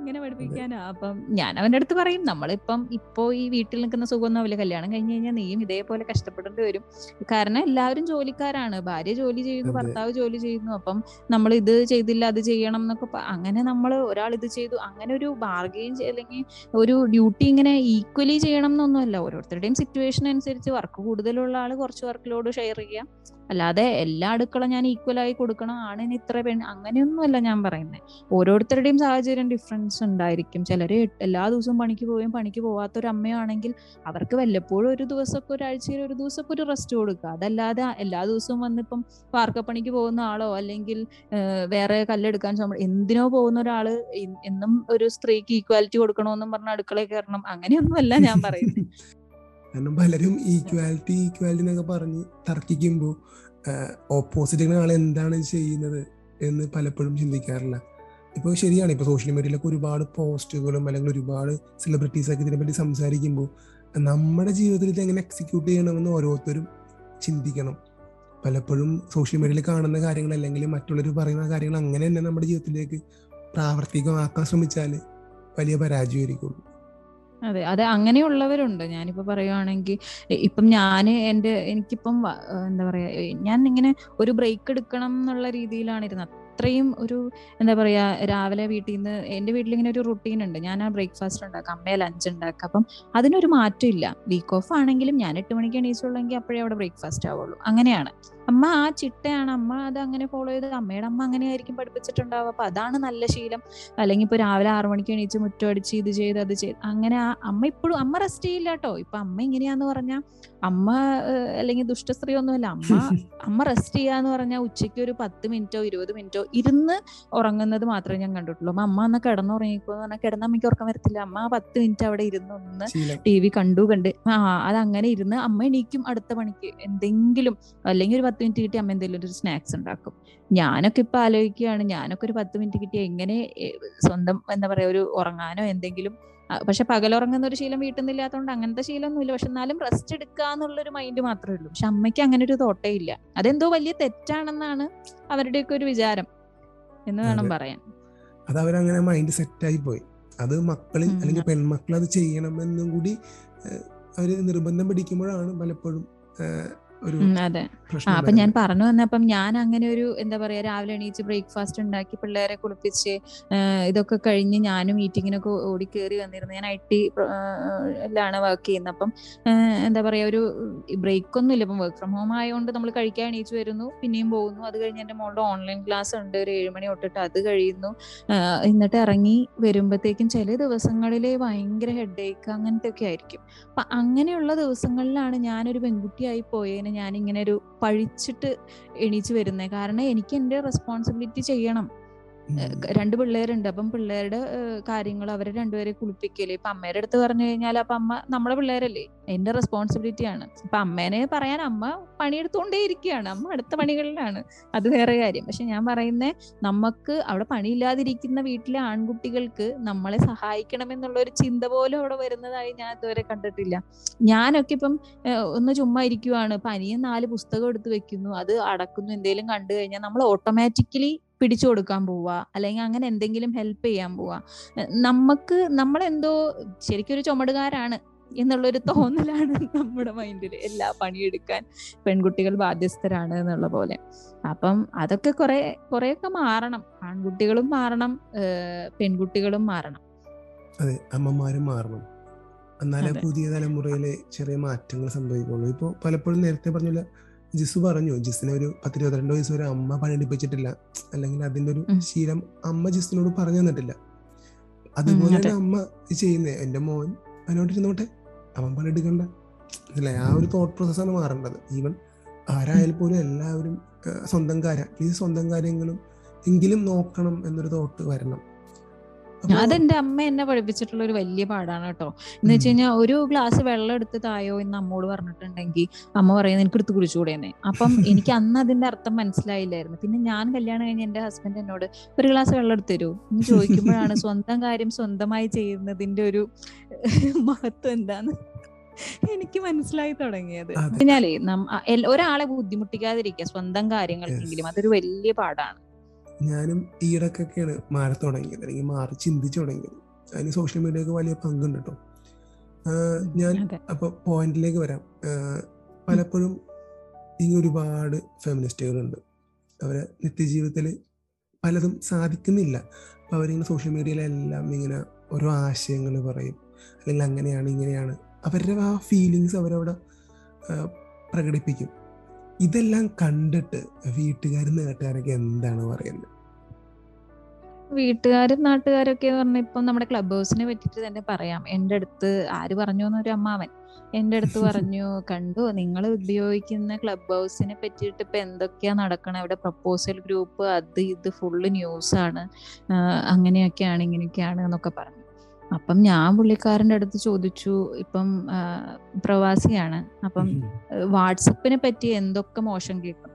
എങ്ങനെ പഠിപ്പിക്കാനാ? അപ്പം ഞാൻ അവന്റെ അടുത്ത് പറയും നമ്മളിപ്പം ഇപ്പോ ഈ വീട്ടിൽ നിൽക്കുന്ന സുഖമൊന്നും ആവില്ല. കല്യാണം കഴിഞ്ഞ് കഴിഞ്ഞാൽ നീയും ഇതേപോലെ കഷ്ടപ്പെടേണ്ടി വരും. കാരണം എല്ലാവരും ജോലിക്കാരാണ്. ഭാര്യ ജോലി ചെയ്യുന്നു ഭർത്താവ് ജോലി ചെയ്യുന്നു. അപ്പം നമ്മൾ ഇത് ചെയ്തില്ല അത് ചെയ്യണം എന്നൊക്കെ അങ്ങനെ നമ്മൾ ഒരാൾ ഇത് ചെയ്തു. അങ്ങനെ ഒരു ബാർഗെയിൻ അല്ലെങ്കിൽ ഒരു ഡ്യൂട്ടി ഇങ്ങനെ ഈക്വലി ചെയ്യണം എന്നൊന്നുമല്ല ഓരോരുത്തരുടെയും സിറ്റുവേഷൻ അനുസരിച്ച് വർക്ക് കൂടുതലുള്ള ആൾ കുറച്ച് വർക്ക് ലോഡ് ഷെയർ ചെയ്യാം. അല്ലാതെ എല്ലാ അടുക്കള ഞാൻ ഈക്വൽ ആയി കൊടുക്കണം. ആണിന് ഇത്ര പെണ്ണ് അങ്ങനെയൊന്നുമല്ല ഞാൻ പറയുന്നത് ഓരോരുത്തരുടെയും സാഹചര്യം ഡിഫറൻസ് ഉണ്ടായിരിക്കും. ചിലര് എല്ലാ ദിവസവും പണിക്ക് പോവുകയും പണിക്ക് പോവാത്ത ഒരു അമ്മയാണെങ്കിൽ അവർക്ക് വല്ലപ്പോഴും ഒരു ദിവസമൊക്കെ ഒരാഴ്ചയിൽ ഒരു ദിവസമൊക്കെ ഒരു റെസ്റ്റ് കൊടുക്കുക. അതല്ലാതെ എല്ലാ ദിവസവും വന്നിപ്പം വാർക്കപ്പണിക്ക് പോകുന്ന ആളോ അല്ലെങ്കിൽ വേറെ കല്ലെടുക്കാൻ ശ്രമം എന്തിനോ പോകുന്ന ഒരാൾ എന്നും ഒരു സ്ത്രീക്ക് ഈക്വാലിറ്റി കൊടുക്കണമെന്നും പറഞ്ഞ അടുക്കളയിൽ കയറണം. അങ്ങനെയൊന്നുമല്ല ഞാൻ പറയുന്നത് കാരണം പലരും ഈക്വാലിറ്റി ഈക്വാലിറ്റി എന്നൊക്കെ പറഞ്ഞ് തർക്കിക്കുമ്പോൾ ഓപ്പോസിറ്റ് ആൾ എന്താണ് ചെയ്യുന്നത് എന്ന് പലപ്പോഴും ചിന്തിക്കാറില്ല. ഇപ്പോൾ ശരിയാണ്. ഇപ്പോൾ സോഷ്യൽ മീഡിയയിലൊക്കെ ഒരുപാട് പോസ്റ്റുകളും അല്ലെങ്കിൽ ഒരുപാട് സെലിബ്രിറ്റീസ് ഒക്കെ ഇതിനെപ്പറ്റി സംസാരിക്കുമ്പോൾ നമ്മുടെ ജീവിതത്തിൽ ഇത് എങ്ങനെ എക്സിക്യൂട്ട് ചെയ്യണമെന്ന് ഓരോരുത്തരും ചിന്തിക്കണം. പലപ്പോഴും സോഷ്യൽ മീഡിയയിൽ കാണുന്ന കാര്യങ്ങൾ അല്ലെങ്കിൽ മറ്റുള്ളവർ പറയുന്ന കാര്യങ്ങൾ അങ്ങനെ തന്നെ നമ്മുടെ ജീവിതത്തിലേക്ക് പ്രാവർത്തികമാക്കാൻ ശ്രമിച്ചാൽ വലിയ പരാജയമായിരിക്കുള്ളൂ. അതെ. അതെ അങ്ങനെയുള്ളവരുണ്ട്. ഞാനിപ്പോ പറയുവാണെങ്കിൽ ഇപ്പം ഞാൻ എന്റെ എനിക്കിപ്പം എന്താ പറയാ ഞാൻ ഇങ്ങനെ ഒരു ബ്രേക്ക് എടുക്കണം എന്നുള്ള രീതിയിലാണ് ഇരുന്നത് അത്രയും ഒരു എന്താ പറയാ രാവിലെ വീട്ടിൽ നിന്ന് എന്റെ വീട്ടിൽ ഇങ്ങനെ ഒരു റുട്ടീൻ ഉണ്ട്. ഞാൻ ആ ബ്രേക്ക്ഫാസ്റ്റ് ഉണ്ടാക്കാം അമ്മയെ ലഞ്ച് ഉണ്ടാക്കാം. അപ്പം അതിനൊരു മാറ്റം ഇല്ല. വീക്ക് ഓഫ് ആണെങ്കിലും ഞാൻ എട്ട് മണിക്ക് എണീച്ചുള്ളെങ്കിൽ അപ്പോഴേ അവിടെ ബ്രേക്ക്ഫാസ്റ്റ് ആവുള്ളൂ. അങ്ങനെയാണ്. അമ്മ ആ ചിട്ടയാണ്. അമ്മ അത് അങ്ങനെ ഫോളോ ചെയ്ത് അമ്മയുടെ അമ്മ അങ്ങനെയായിരിക്കും പഠിപ്പിച്ചിട്ടുണ്ടാവുക. അപ്പൊ അതാണ് നല്ല ശീലം. അല്ലെങ്കിൽ ഇപ്പൊ രാവിലെ ആറു മണിക്ക് എണീച്ച് മുറ്റം അടിച്ച് ഇത് ചെയ്ത് അത് ചെയ്ത് അങ്ങനെ ആ അമ്മ ഇപ്പോഴും അമ്മ റെസ്റ്റ് ചെയ്യില്ല കേട്ടോ ഇപ്പൊ അമ്മ ഇങ്ങനെയാന്ന് പറഞ്ഞാ അമ്മ അല്ലെങ്കിൽ ദുഷ്ടസ്ത്രീ ഒന്നുമല്ല അമ്മ അമ്മ റെസ്റ്റ് ചെയ്യാന്ന് പറഞ്ഞാൽ ഉച്ചയ്ക്ക് ഒരു പത്ത് മിനിറ്റോ ഇരുപത് മിനിറ്റോ ഇരുന്ന് ഉറങ്ങുന്നത് മാത്രമേ ഞാൻ കണ്ടിട്ടുള്ളൂ. അമ്മ അന്ന് കിടന്നുറങ്ങിക്കോ എന്ന് പറഞ്ഞാൽ കിടന്ന അമ്മയ്ക്ക് ഉറക്കം വരത്തില്ല. അമ്മ ആ പത്ത് മിനിറ്റ് അവിടെ ഇരുന്ന് ഒന്ന് ടി വി കണ്ടു കണ്ട് ആ അത് അങ്ങനെ ഇരുന്ന് അമ്മ എണീക്കും അടുത്ത പണിക്ക്. എന്തെങ്കിലും അല്ലെങ്കിൽ ഒരു പത്ത് മിനിറ്റ് കിട്ടി അമ്മ എന്തെങ്കിലും ഒരു സ്നാക്സ് ഉണ്ടാക്കും. ഞാനൊക്കെ ഇപ്പൊ ആലോചിക്കുകയാണ് ഞാനൊക്കെ ഒരു പത്ത് മിനിറ്റ് കിട്ടിയ എങ്ങനെ സ്വന്തം എന്താ പറയാ ഒരു ഉറങ്ങാനോ എന്തെങ്കിലും പക്ഷെ പകലുറങ്ങുന്ന ഒരു ശീലം വീട്ടിൽ നിന്നില്ലാത്തതുകൊണ്ട് അങ്ങനത്തെ ശീലമൊന്നുമില്ല പക്ഷെ എന്നാലും റെസ്റ്റ് എടുക്കുക എന്നുള്ളൊരു മൈൻഡ് മാത്രമേ ഉള്ളൂ. പക്ഷെ അമ്മയ്ക്ക് അങ്ങനെ ഒരു തോട്ടേ ഇല്ല. അതെന്തോ വലിയ തെറ്റാണെന്നാണ് അവരുടെയൊക്കെ ഒരു വിചാരം എന്ന് വേണം. പറയാൻ. അത് അവരങ്ങനെ മൈൻഡ് സെറ്റായി പോയി. അത് മക്കളിൽ അല്ലെങ്കിൽ പെൺമക്കൾ അത് ചെയ്യണമെന്നും കൂടി അവർ അവർ നിർബന്ധം പിടിക്കുമ്പോഴാണ് പലപ്പോഴും ഒരു അതെ. അപ്പൊ ഞാൻ. പറഞ്ഞു വന്നപ്പം ഞാൻ അങ്ങനെ ഒരു എന്താ പറയാ രാവിലെ എണീച്ച് ബ്രേക്ക്ഫാസ്റ്റ് ഉണ്ടാക്കി പിള്ളേരെ കുളിപ്പിച്ച് ഇതൊക്കെ കഴിഞ്ഞ് ഞാനും മീറ്റിങ്ങിനൊക്കെ ഓടി കയറി വന്നിരുന്നു. ഞാൻ ഐ ടി ലാണ് വർക്ക് ചെയ്യുന്നത്. അപ്പം എന്താ പറയാ ഒരു ബ്രേക്ക് ഒന്നും ഇല്ല. ഇപ്പം വർക്ക് ഫ്രം ഹോം ആയതുകൊണ്ട് നമ്മൾ കഴിക്കാൻ എണീച്ച് വരുന്നു പിന്നെയും പോകുന്നു. അത് കഴിഞ്ഞ് എന്റെ മോളുടെ ഓൺലൈൻ ക്ലാസ് ഉണ്ട്. ഒരു ഏഴ് മണി തൊട്ടിട്ട് അത് കഴിയുന്നു. എന്നിട്ട് ഇറങ്ങി വരുമ്പോഴത്തേക്കും ചില ദിവസങ്ങളിൽ ഭയങ്കര ഹെഡേക്ക് അങ്ങനത്തെ ഒക്കെ ആയിരിക്കും. അപ്പൊ അങ്ങനെയുള്ള ദിവസങ്ങളിലാണ് ഞാനൊരു പെൺകുട്ടിയായി പോയതിന് ഞാൻ ഇങ്ങനെ ഒരു പഴിച്ചിട്ട് എണീച്ച് വരുന്നത് കാരണം എനിക്ക് എന്റെ റെസ്പോൺസിബിലിറ്റി ചെയ്യണം. രണ്ട് പിള്ളേരുണ്ട്. അപ്പം പിള്ളേരുടെ കാര്യങ്ങൾ അവരെ രണ്ടുപേരെ കുളിപ്പിക്കൽ. ഇപ്പൊ അമ്മയുടെ അടുത്ത് പറഞ്ഞു കഴിഞ്ഞാൽ അപ്പൊ അമ്മ നമ്മളെ പിള്ളേരല്ലേ? എന്റെ റെസ്പോൺസിബിലിറ്റി ആണ്. അപ്പൊ അമ്മേനെ പറയാൻ അമ്മ പണിയെടുത്തുകൊണ്ടേ ഇരിക്കുകയാണ് അമ്മ അടുത്ത പണികളിലാണ്. അത് വേറെ കാര്യം. പക്ഷെ ഞാൻ പറയുന്നേ നമുക്ക് അവിടെ പണിയില്ലാതിരിക്കുന്ന വീട്ടിലെ ആൺകുട്ടികൾക്ക് നമ്മളെ സഹായിക്കണം എന്നുള്ള ഒരു ചിന്ത പോലും അവിടെ വരുന്നതായി ഞാൻ ഇതുവരെ കണ്ടിട്ടില്ല. ഞാനൊക്കെ ഇപ്പം ഒന്ന് ചുമ്മാ ഇരിക്കുവാണ്. പനിയും നാല് പുസ്തകം എടുത്ത് വെക്കുന്നു. അത് അടക്കുന്നു. എന്തെങ്കിലും കണ്ടു കഴിഞ്ഞാൽ നമ്മൾ ഓട്ടോമാറ്റിക്കലി പിടിച്ചു കൊടുക്കാൻ പോവുക അല്ലെങ്കിൽ അങ്ങനെ എന്തെങ്കിലും ഹെൽപ്പ് ചെയ്യാൻ പോവുക. നമുക്ക് നമ്മളെന്തോ ശരിക്കും ഒരു ചുമടുകാരാണ് എന്നുള്ളൊരു തോന്നലാണ് നമ്മുടെ മൈൻഡിൽ എല്ലാ പണിയെടുക്കാൻ പെൺകുട്ടികൾ ബാധ്യസ്ഥരാണ് എന്നുള്ള പോലെ. അപ്പം അതൊക്കെ കുറെ കുറെയൊക്കെ മാറണം. ആൺകുട്ടികളും മാറണം പെൺകുട്ടികളും മാറണം. അതെ അമ്മമാരും മാറണം. എന്നാലേ. പുതിയ തലമുറയിലെ ചെറിയ മാറ്റങ്ങൾ സംഭവിക്കുള്ളൂ ഇപ്പോൾ പലപ്പോഴും നേരത്തെ പറഞ്ഞില്ല ജിസു പറഞ്ഞു ജിസിനെ ഒരു പത്തിരുപത്തിരണ്ട് വയസ്സ് വരെ അമ്മ പണിയെടുപ്പിച്ചിട്ടില്ല. അല്ലെങ്കിൽ അതിന്റെ ഒരു ശീലം അമ്മ ജിസിനോട് പറഞ്ഞു തന്നിട്ടില്ല. അതുപോലെ അതെ. തന്നെ അമ്മ ചെയ്യുന്നേ എന്റെ മോൻ അതിനോട്ട് ഇരുന്നോട്ടെ അവൻ പണിയെടുക്കണ്ട. അല്ലേ ആ ഒരു തോട്ട് പ്രോസസ്സാണ് മാറേണ്ടത്. ഈവൻ ആരായാലും പോലും എല്ലാവരും സ്വന്തം കാര്യം ഈ സ്വന്തം കാര്യങ്ങളും എങ്കിലും നോക്കണം എന്നൊരു തോട്ട് വരണം. അതെന്റെ അമ്മ എന്നെ പഠിപ്പിച്ചിട്ടുള്ള ഒരു വലിയ പാടാണ് കേട്ടോ. എന്ന് വെച്ച് കഴിഞ്ഞാൽ ഒരു ഗ്ലാസ് വെള്ളം എടുത്ത് തായോ എന്ന് അമ്മോട് പറഞ്ഞിട്ടുണ്ടെങ്കിൽ അമ്മ പറയുന്നത് എനിക്ക് എടുത്ത് കുടിച്ചുകൂടെയെന്ന്. അപ്പം എനിക്ക് അന്ന് അതിന്റെ അർത്ഥം മനസ്സിലായില്ലായിരുന്നു. പിന്നെ ഞാൻ കല്യാണം കഴിഞ്ഞ എന്റെ ഹസ്ബൻഡ് എന്നോട് ഒരു ഗ്ലാസ് വെള്ളം എടുത്ത് തരൂ എന്ന് ചോദിക്കുമ്പോഴാണ് സ്വന്തം കാര്യം സ്വന്തമായി ചെയ്യുന്നതിന്റെ ഒരു മഹത്വം എന്താന്ന് എനിക്ക് മനസ്സിലായി തുടങ്ങിയത്. നം- ഒരാളെ ബുദ്ധിമുട്ടിക്കാതിരിക്കുക സ്വന്തം കാര്യങ്ങൾക്കെങ്കിലും. അതൊരു വലിയ പാടാണ്. ഞാനും ഈയിടക്കൊക്കെയാണ് മാറി തുടങ്ങിയത് അല്ലെങ്കിൽ മാറി ചിന്തിച്ചു തുടങ്ങിയത്. അതിന് സോഷ്യൽ മീഡിയക്ക് വലിയ പങ്കുണ്ട് കേട്ടോ ഞാൻ അപ്പൊ പോയിന്റിലേക്ക് വരാം. പലപ്പോഴും ഇങ്ങനെ ഒരുപാട് ഫെമിനിസ്റ്റുകളുണ്ട് അവരെ നിത്യജീവിതത്തിൽ പലതും സാധിക്കുന്നില്ല. അപ്പൊ അവരിങ്ങനെ സോഷ്യൽ മീഡിയയിലെല്ലാം ഇങ്ങനെ ഓരോ ആശയങ്ങൾ പറയും. അല്ലെങ്കിൽ അങ്ങനെയാണ് ഇങ്ങനെയാണ്. അവരുടെ ആ ഫീലിങ്സ് അവരവിടെ പ്രകടിപ്പിക്കും. ഇതെല്ലാം കണ്ടിട്ട് വീട്ടുകാരും നാട്ടുകാരൊക്കെ എന്താണ് പറയുന്നത്? വീട്ടുകാരും നാട്ടുകാരൊക്കെ എന്ന് പറഞ്ഞാൽ ഇപ്പം നമ്മുടെ ക്ലബ് ഹൗസിനെ പറ്റിയിട്ട് തന്നെ പറയാം. എന്റെ അടുത്ത് ആര് പറഞ്ഞു എന്നൊരു അമ്മാവൻ. എന്റെ അടുത്ത് പറഞ്ഞു കണ്ടു നിങ്ങൾ ഉപയോഗിക്കുന്ന ക്ലബ് ഹൗസിനെ പറ്റിയിട്ട് ഇപ്പം എന്തൊക്കെയാ നടക്കണം? അവിടെ പ്രപ്പോസൽ ഗ്രൂപ്പ് അത് ഇത് ഫുള്ള് ന്യൂസാണ്. അങ്ങനെയൊക്കെയാണ് ഇങ്ങനെയൊക്കെയാണ് എന്നൊക്കെ പറഞ്ഞു. അപ്പം ഞാൻ പുള്ളിക്കാരന്റെ അടുത്ത് ചോദിച്ചു ഇപ്പം പ്രവാസിയാണ്. അപ്പം വാട്സപ്പിനെ പറ്റി എന്തൊക്കെ മോശം കേൾക്കും?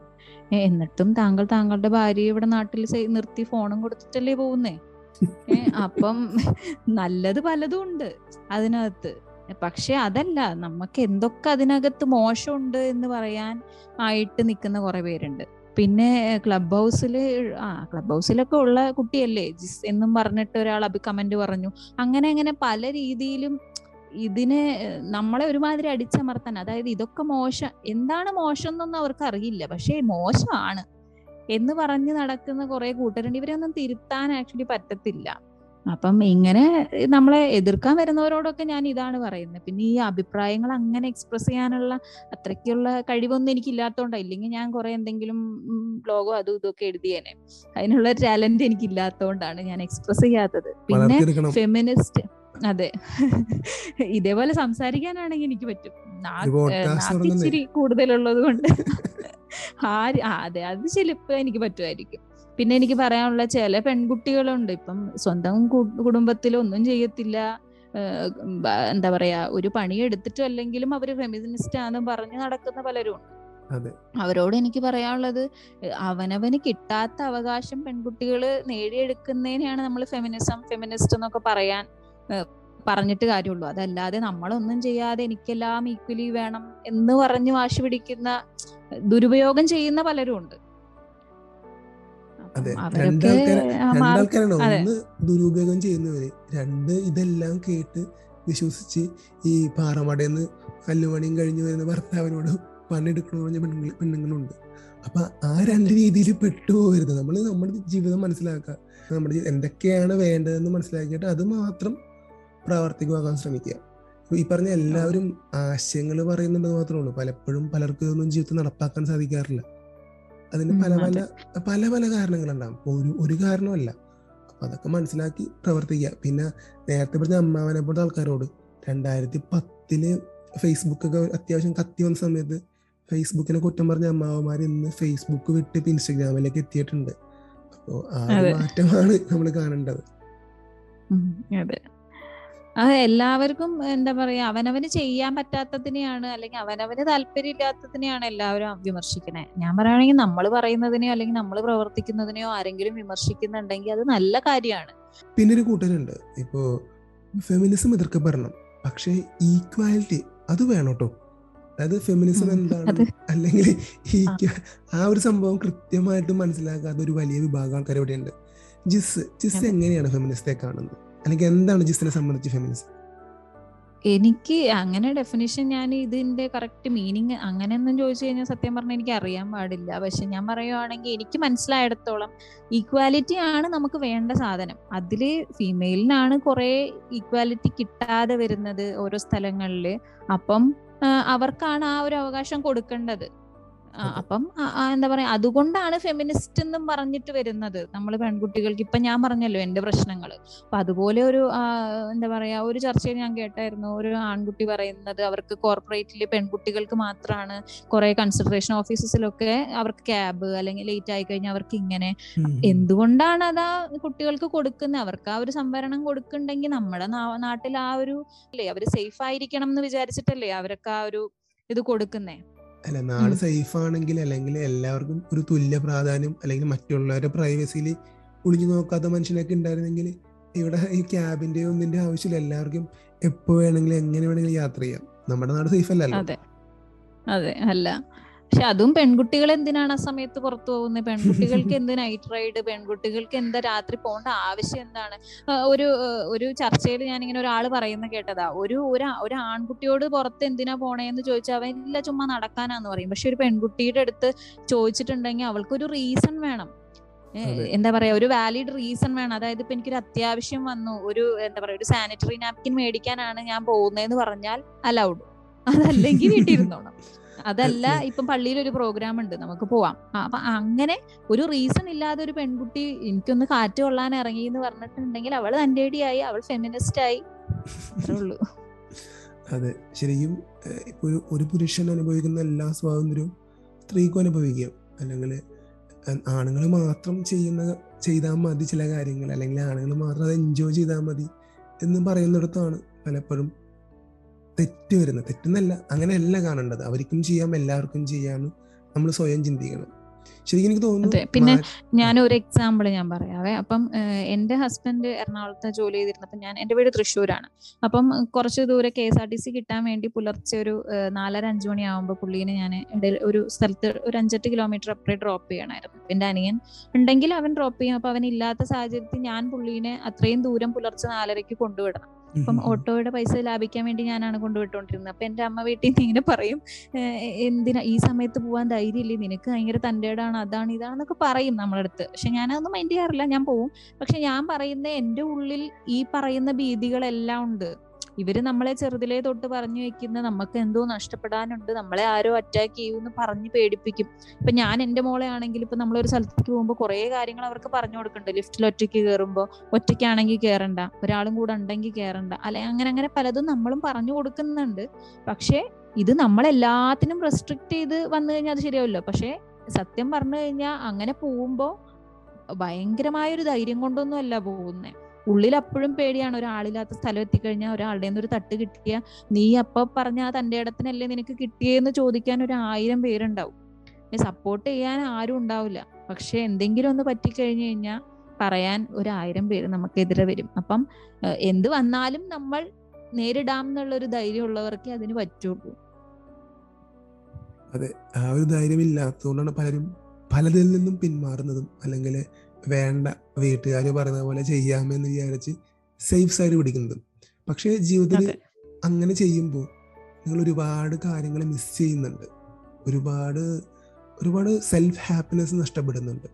എന്നിട്ടും താങ്കൾ താങ്കളുടെ ഭാര്യയെ ഇവിടെ നാട്ടിൽ നിർത്തി ഫോണും കൊടുത്തിട്ടല്ലേ പോകുന്നേ? അപ്പം നല്ലത് പലതും ഉണ്ട് അതിനകത്ത്. പക്ഷെ അതല്ല നമുക്ക് എന്തൊക്കെ അതിനകത്ത് മോശമുണ്ട് എന്ന് പറയാൻ ആയിട്ട് നിൽക്കുന്ന കുറെ പേരുണ്ട്. പിന്നെ ക്ലബ് ഹൗസിൽ ആ ക്ലബ് ഹൗസിലൊക്കെ ഉള്ള കുട്ടിയല്ലേ? ജിസ് എന്നും പറഞ്ഞിട്ട് ഒരാൾ അഭി കമന്റ് പറഞ്ഞു. അങ്ങനെ അങ്ങനെ പല രീതിയിലും ഇതിനെ നമ്മളെ ഒരുമാതിരി അടിച്ചമർത്താൻ അതായത് ഇതൊക്കെ മോശം എന്താണ് മോശം എന്നൊന്നും അവർക്ക് അറിയില്ല പക്ഷേ മോശമാണ് എന്ന് പറഞ്ഞ് നടക്കുന്ന കുറെ കൂട്ടരുണ്ട്. ഇവരെ ഒന്നും തിരുത്താൻ ആക്ച്വലി പറ്റത്തില്ല. അപ്പം ഇങ്ങനെ നമ്മളെ എതിർക്കാൻ വരുന്നവരോടൊക്കെ ഞാൻ ഇതാണ് പറയുന്നത്. പിന്നെ ഈ അഭിപ്രായങ്ങൾ അങ്ങനെ എക്സ്പ്രസ് ചെയ്യാനുള്ള അത്രയ്ക്കുള്ള കഴിവൊന്നും എനിക്ക് ഇല്ലാത്തതുകൊണ്ടാണ് ഇല്ലെങ്കിൽ ഞാൻ കുറെ എന്തെങ്കിലും ബ്ലോഗോ അതും ഇതൊക്കെ എഴുതിയേനെ. അതിനുള്ള ടാലന്റ് എനിക്ക് ഇല്ലാത്തതുകൊണ്ടാണ് ഞാൻ എക്സ്പ്രസ് ചെയ്യാത്തത്. പിന്നെ ഫെമിനിസ്റ്റ് അതെ. ഇതേപോലെ സംസാരിക്കാനാണെങ്കിൽ എനിക്ക് പറ്റും. ഇച്ചിരി കൂടുതലുള്ളത് കൊണ്ട്. ആര് ആ, അതെ അത് ചിലപ്പോ എനിക്ക് പറ്റുമായിരിക്കും. പിന്നെ എനിക്ക് പറയാനുള്ള ചില പെൺകുട്ടികളുണ്ട്. ഇപ്പം സ്വന്തം കുടുംബത്തിൽ ഒന്നും ചെയ്യത്തില്ല. എന്താ പറയാ ഒരു പണി എടുത്തിട്ടും അല്ലെങ്കിലും അവർ ഫെമിനിസ്റ്റ് ആണെന്ന് പറഞ്ഞ് നടക്കുന്ന പലരും ഉണ്ട്. അവരോട് എനിക്ക് പറയാനുള്ളത് അവനവന് കിട്ടാത്ത അവകാശം പെൺകുട്ടികൾ നേടിയെടുക്കുന്നതിനെയാണ് നമ്മൾ ഫെമിനിസം ഫെമിനിസ്റ്റ് എന്നൊക്കെ പറയാൻ പറഞ്ഞിട്ട് കാര്യമുള്ളൂ. അതല്ലാതെ നമ്മളൊന്നും ചെയ്യാതെ എനിക്കെല്ലാം ഈക്വലി വേണം എന്ന് പറഞ്ഞ് വാശി പിടിക്കുന്ന ദുരുപയോഗം ചെയ്യുന്ന പലരും ഉണ്ട്. അതെ, രണ്ടാൾക്കാരാണ്. ഒന്ന് ദുരുപയോഗം ചെയ്യുന്നവര് രണ്ട് ഇതെല്ലാം കേട്ട് വിശ്വസിച്ച് ഈ പാറമടയെന്ന് കല്ലുമണിയും കഴിഞ്ഞു വരുന്ന ഭർത്താവിനോട് പണിയെടുക്കണമെന്ന് പറഞ്ഞ പെണ്ണുങ്ങൾ പെണ്ണുങ്ങളുണ്ട്. അപ്പൊ ആ രണ്ട് രീതിയിൽ പെട്ടുപോകരുത്. നമ്മൾ നമ്മുടെ ജീവിതം മനസ്സിലാക്കുക. നമ്മുടെ എന്തൊക്കെയാണ് വേണ്ടതെന്ന് മനസ്സിലാക്കിയിട്ട് അത് മാത്രം പ്രാവർത്തികമാക്കാൻ ശ്രമിക്കുക. ഈ പറഞ്ഞ എല്ലാവരും ആശയങ്ങൾ പറയുന്നുണ്ടെന്ന് മാത്രമേ ഉള്ളൂ. പലപ്പോഴും പലർക്കും ഇതൊന്നും ജീവിതത്തിൽ നടപ്പാക്കാൻ സാധിക്കാറില്ല. അതിന് പല പല പല പല കാരണങ്ങളുണ്ടാവും. ഒരു ഒരു കാരണമല്ല. അപ്പൊ അതൊക്കെ മനസ്സിലാക്കി പ്രവർത്തിക്കുക. പിന്നെ നേരത്തെ പറഞ്ഞ അമ്മാവനെ പോലത്തെ ആൾക്കാരോട് രണ്ടായിരത്തി പത്തിൽ ഫേസ്ബുക്കൊക്കെ അത്യാവശ്യം കത്തി വന്ന സമയത്ത് ഫേസ്ബുക്കിനെ കുറ്റം പറഞ്ഞ അമ്മാവന്മാർ ഇന്ന് ഫേസ്ബുക്ക് വിട്ട് ഇപ്പൊ ഇൻസ്റ്റഗ്രാമിലേക്ക് എത്തിയിട്ടുണ്ട്. അപ്പോൾ ആ മാറ്റമാണ് നമ്മൾ കാണേണ്ടത്. അതെ. അത് എല്ലാവർക്കും എന്താ പറയാ അവനവന് ചെയ്യാൻ പറ്റാത്തതിനെയാണ് അല്ലെങ്കിൽ അവനവന് താല്പര്യമില്ലാത്തതിനെയാണ് എല്ലാവരും വിമർശിക്കണേ. ഞാൻ പറയുകയാണെങ്കിൽ നമ്മൾ പറയുന്നതിനെയോ അല്ലെങ്കിൽ നമ്മൾ പ്രവർത്തിക്കുന്നതിനെയോ ആരെങ്കിലും വിമർശിക്കുന്നുണ്ടെങ്കിൽ അത് നല്ല കാര്യമാണ്. പിന്നെ ഒരു കൂട്ടരുണ്ട്. ഇപ്പോ ഫെമിനിസം എതിർക്കപ്പെടണം. പക്ഷേ ഈക്വാലിറ്റി അത് വേണം കേട്ടോ അതായത് ഫെമിനിസം എന്താണ്? അല്ലെങ്കിൽ ആ. ഒരു സംഭവം കൃത്യമായിട്ട് മനസ്സിലാക്കാത്ത ഒരു വലിയ വിഭാഗം ആൾക്കാർ ഇവിടെയുണ്ട്. ജിസ് ജിസ് എങ്ങനെയാണ് ഫെമിനിസ്റ്റെ കാണുന്നത്? അല്ലെങ്കിൽ എന്താണ് ജിസിനെ സംബന്ധിച്ച് ഫെമിനിസം എനിക്ക് അങ്ങനെ ഡെഫിനിഷൻ ഞാൻ ഇതിന്റെ കറക്റ്റ് മീനിങ് അങ്ങനെയൊന്നും ചോദിച്ചു കഴിഞ്ഞാൽ സത്യം പറഞ്ഞാൽ എനിക്ക് അറിയാൻ പാടില്ല. പക്ഷെ ഞാൻ പറയുവാണെങ്കിൽ എനിക്ക് മനസ്സിലായിടത്തോളം ഈക്വാലിറ്റി ആണ് നമുക്ക് വേണ്ട സാധനം. അതിൽ ഫീമെയിലിനാണ് കുറെ ഈക്വാലിറ്റി കിട്ടാതെ വരുന്നത് ഓരോ സ്ഥലങ്ങളിൽ. അപ്പം അവർക്കാണ് ആ ഒരു അവകാശം കൊടുക്കേണ്ടത്. അപ്പം എന്താ പറയാ അതുകൊണ്ടാണ് ഫെമിനിസ്റ്റ് എന്നും പറഞ്ഞിട്ട് വരുന്നത്. നമ്മൾ പെൺകുട്ടികൾക്ക് ഇപ്പൊ ഞാൻ പറഞ്ഞല്ലോ എന്റെ പ്രശ്നങ്ങൾ അപ്പൊ അതുപോലെ ഒരു എന്താ പറയാ ഒരു ചർച്ചയിൽ ഞാൻ കേട്ടായിരുന്നു. ഒരു ആൺകുട്ടി പറയുന്നത് അവർക്ക് കോർപ്പറേറ്റിൽ പെൺകുട്ടികൾക്ക് മാത്രമാണ് കുറെ കൺസിഡറേഷൻ ഓഫീസസിലൊക്കെ അവർക്ക് ക്യാബ് അല്ലെങ്കിൽ ലേറ്റ് ആയി കഴിഞ്ഞാൽ അവർക്ക് ഇങ്ങനെ. എന്തുകൊണ്ടാണ് എന്തുകൊണ്ടാണ് ആ കുട്ടികൾക്ക് കൊടുക്കുന്നത്? അവർക്ക് ആ ഒരു സംവരണം കൊടുക്കുന്നുണ്ടെങ്കിൽ നമ്മുടെ നാട്ടിൽ ആ ഒരു അല്ലേ അവർ സേഫ് ആയിരിക്കണം എന്ന് വിചാരിച്ചിട്ടല്ലേ അവർക്ക് ആ ഒരു ഇത് കൊടുക്കുന്നേ? അല്ല നാട് സേഫ് ആണെങ്കിൽ അല്ലെങ്കിൽ എല്ലാവർക്കും ഒരു തുല്യ പ്രാധാന്യം അല്ലെങ്കിൽ മറ്റുള്ളവരുടെ പ്രൈവസിയിൽ ഒളിഞ്ഞു നോക്കാത്ത മനുഷ്യനൊക്കെ ഉണ്ടായിരുന്നെങ്കിൽ ഇവിടെ ഈ ക്യാബിന്റെ ഒന്നിന്റെ ആവശ്യമില്ല. എല്ലാവർക്കും എപ്പോ വേണമെങ്കിലും എങ്ങനെ വേണമെങ്കിലും യാത്ര ചെയ്യാം. നമ്മുടെ നാട് സേഫ് അല്ലല്ലോ. അതെ. അതെ അല്ല. പക്ഷെ അതും പെൺകുട്ടികൾ എന്തിനാണ് ആ സമയത്ത് പുറത്തു പോകുന്നത് പെൺകുട്ടികൾക്ക് എന്ത് നൈറ്റ് റൈഡ് പെൺകുട്ടികൾക്ക് എന്താ രാത്രി പോകേണ്ട ആവശ്യം എന്താണ്? ഒരു ഒരു ചർച്ചയിൽ ഞാൻ ഇങ്ങനെ ഒരാൾ പറയുന്ന കേട്ടതാ. ഒരു ഒരു ഒരു ആൺകുട്ടിയോട് പുറത്ത് എന്തിനാ പോണേന്ന് ചോദിച്ചാൽ അവൻ ഇല്ല ചുമ്മാ നടക്കാനാന്ന് പറയും. പക്ഷെ ഒരു പെൺകുട്ടിയുടെ അടുത്ത് ചോദിച്ചിട്ടുണ്ടെങ്കിൽ അവൾക്കൊരു റീസൺ വേണം. എന്താ പറയാ ഒരു വാലിഡ് റീസൺ വേണം. അതായത് ഇപ്പൊ എനിക്കൊരു അത്യാവശ്യം വന്നു. ഒരു എന്താ പറയാ ഒരു സാനിറ്ററി നാപ്കിൻ മേടിക്കാനാണ് ഞാൻ പോകുന്നതെന്ന് പറഞ്ഞാൽ അലൗഡ് അതല്ലെങ്കിൽ വീട്ടിൽ ഇരുന്നോണം അതല്ല ഇപ്പൊ പള്ളിയിൽ ഒരു പ്രോഗ്രാം ഉണ്ട് നമുക്ക് പോവാം. അപ്പൊ അങ്ങനെ ഒരു റീസൺ ഇല്ലാതെ ഒരു പെൺകുട്ടി എനിക്കൊന്ന് കാറ്റ് കൊള്ളാൻ ഇറങ്ങി എന്ന് പറഞ്ഞിട്ടുണ്ടെങ്കിൽ അവൾ ആയി അവൾ ഫെമിനിസ്റ്റ് ആയി. ഉള്ളൂ. അതെ ശരിക്കും ഇപ്പൊ ഒരു ഒരു പുരുഷൻ അനുഭവിക്കുന്ന എല്ലാ സ്വാതന്ത്ര്യവും സ്ത്രീക്കും അനുഭവിക്കാം. അല്ലെങ്കിൽ ആണുങ്ങൾ മാത്രം ചെയ്യുന്ന ചെയ്താൽ മതി ചില കാര്യങ്ങൾ. അല്ലെങ്കിൽ ആണുങ്ങൾ മാത്രം അത് എൻജോയ് ചെയ്താൽ മതി എന്ന് പറയുന്നിടത്താണ് പലപ്പോഴും തെറ്റ് വരുന്നത് തെറ്റെന്നല്ല അങ്ങനെയല്ല കാണേണ്ടത്. അവർക്കും ചെയ്യാം എല്ലാവർക്കും ചെയ്യാമെന്ന് നമ്മൾ സ്വയം ചിന്തിക്കണം. ശരിക്കും എനിക്ക് തോന്നുന്നു പിന്നെ ഞാൻ ഒരു എക്സാമ്പിൾ ഞാൻ പറയാവേ. അപ്പം എന്റെ ഹസ്ബൻഡ് എറണാകുളത്ത് ജോലി ചെയ്തിരുന്നപ്പോ ഞാൻ എന്റെ വീട് തൃശ്ശൂരാണ്. അപ്പം കുറച്ച് ദൂരെ K S R T C കിട്ടാൻ വേണ്ടി പുലർച്ചെ ഒരു നാലര അഞ്ചു മണിയാവുമ്പോ പുള്ളീനെ ഞാൻ ഇടയിൽ ഒരു സ്ഥലത്ത് ഒരു അഞ്ചെട്ട് കിലോമീറ്റർ അപ്പുറേ ഡ്രോപ്പ് ചെയ്യണമായിരുന്നു എന്റെ അനിയൻ ഉണ്ടെങ്കിൽ അവൻ ഡ്രോപ്പ് ചെയ്യും. അപ്പൊ അവൻ ഇല്ലാത്ത സാഹചര്യത്തിൽ ഞാൻ പുള്ളീനെ അത്രയും ദൂരം പുലർച്ചെ നാലരയ്ക്ക് കൊണ്ടുവിടണം. അപ്പം ഓട്ടോയുടെ പൈസ ലാഭിക്കാൻ വേണ്ടി ഞാനാണ് കൊണ്ടുവിട്ടുകൊണ്ടിരുന്നത് അപ്പൊ എന്റെ അമ്മ വീട്ടിൽ നിന്ന് ഇങ്ങനെ പറയും "ഏഹ് എന്തിനാ ഈ സമയത്ത് പോവാൻ ധൈര്യമില്ലേ? നിനക്ക് ഭയങ്കര തന്റെടാണ് അതാണ് ഇതാണെന്നൊക്കെ പറയും നമ്മളടുത്ത്. പക്ഷെ ഞാനതൊന്നും മൈൻഡ് ചെയ്യാറില്ല. ഞാൻ പോവും. പക്ഷെ ഞാൻ പറയുന്ന എന്റെ ഉള്ളിൽ ഈ പറയുന്ന ഭീതികളെല്ലാം ഉണ്ട്. ഇവർ നമ്മളെ ചെറുതിലേ തൊട്ട് പറഞ്ഞു വെക്കുന്ന നമുക്ക് എന്തോ നഷ്ടപ്പെടാനുണ്ട് നമ്മളെ ആരോ അറ്റാക്ക് ചെയ്യുമെന്ന് പറഞ്ഞ് പേടിപ്പിക്കും. ഇപ്പൊ ഞാൻ എന്റെ മോളെ ആണെങ്കിൽ ഇപ്പൊ നമ്മളൊരു സ്ഥലത്തേക്ക് പോകുമ്പോൾ കുറെ കാര്യങ്ങൾ അവർക്ക് പറഞ്ഞു കൊടുക്കുന്നുണ്ട് ലിഫ്റ്റിൽ ഒറ്റയ്ക്ക് കയറുമ്പോൾ ഒറ്റയ്ക്കാണെങ്കിൽ കയറണ്ട ഒരാളും കൂടെ ഉണ്ടെങ്കിൽ കയറണ്ട അല്ലെ അങ്ങനെ അങ്ങനെ പലതും നമ്മളും പറഞ്ഞു കൊടുക്കുന്നുണ്ട്. പക്ഷേ ഇത് നമ്മളെല്ലാത്തിനും റെസ്ട്രിക്ട് ചെയ്ത് വന്നു കഴിഞ്ഞാൽ അത് ശരിയാവില്ല. പക്ഷേ സത്യം പറഞ്ഞു കഴിഞ്ഞാൽ അങ്ങനെ പോകുമ്പോ ഭയങ്കരമായ ഒരു ധൈര്യം കൊണ്ടൊന്നും അല്ല ഉള്ളിൽ അപ്പോഴും പേടിയാണ്. ഒരാളില്ലാത്ത സ്ഥലം എത്തിക്കഴിഞ്ഞാൽ ഒരാളുടെ ഒരു തട്ട് കിട്ടിയ നീ അപ്പൊ പറഞ്ഞ തന്റെ ഇടത്തിനല്ലേ നിനക്ക് കിട്ടിയെന്ന് ചോദിക്കാൻ ഒരു ആയിരം പേരുണ്ടാവും. സപ്പോർട്ട് ചെയ്യാൻ ആരും ഉണ്ടാവില്ല. പക്ഷെ എന്തെങ്കിലും ഒന്ന് പറ്റിക്കഴിഞ്ഞു കഴിഞ്ഞാൽ പറയാൻ ഒരു ആയിരം പേര് നമുക്കെതിരെ വരും. അപ്പം എന്ത് വന്നാലും നമ്മൾ നേരിടാം എന്നുള്ള ഒരു ധൈര്യം ഉള്ളവർക്കേ അതിന് പറ്റുള്ളൂ. അതെ. ആ ഒരു ധൈര്യമില്ലാത്തതുകൊണ്ടാണ് പലരും പലതിൽ നിന്നും പിന്മാറുന്നതും അല്ലെങ്കിൽ വേണ്ട വീട്ടുകാർ പറയുന്ന പോലെ ചെയ്യാമെന്ന് വിചാരിച്ച് സേഫ് സൈഡ് പിടിക്കുന്നത്. പക്ഷേ ജീവിതത്തിൽ അങ്ങനെ ചെയ്യുമ്പോൾ നിങ്ങൾ ഒരുപാട് കാര്യങ്ങൾ മിസ് ചെയ്യുന്നുണ്ട്. ഒരുപാട് ഒരുപാട് സെൽഫ് ഹാപ്പിനെസ് നഷ്ടപ്പെടുന്നുണ്ട്.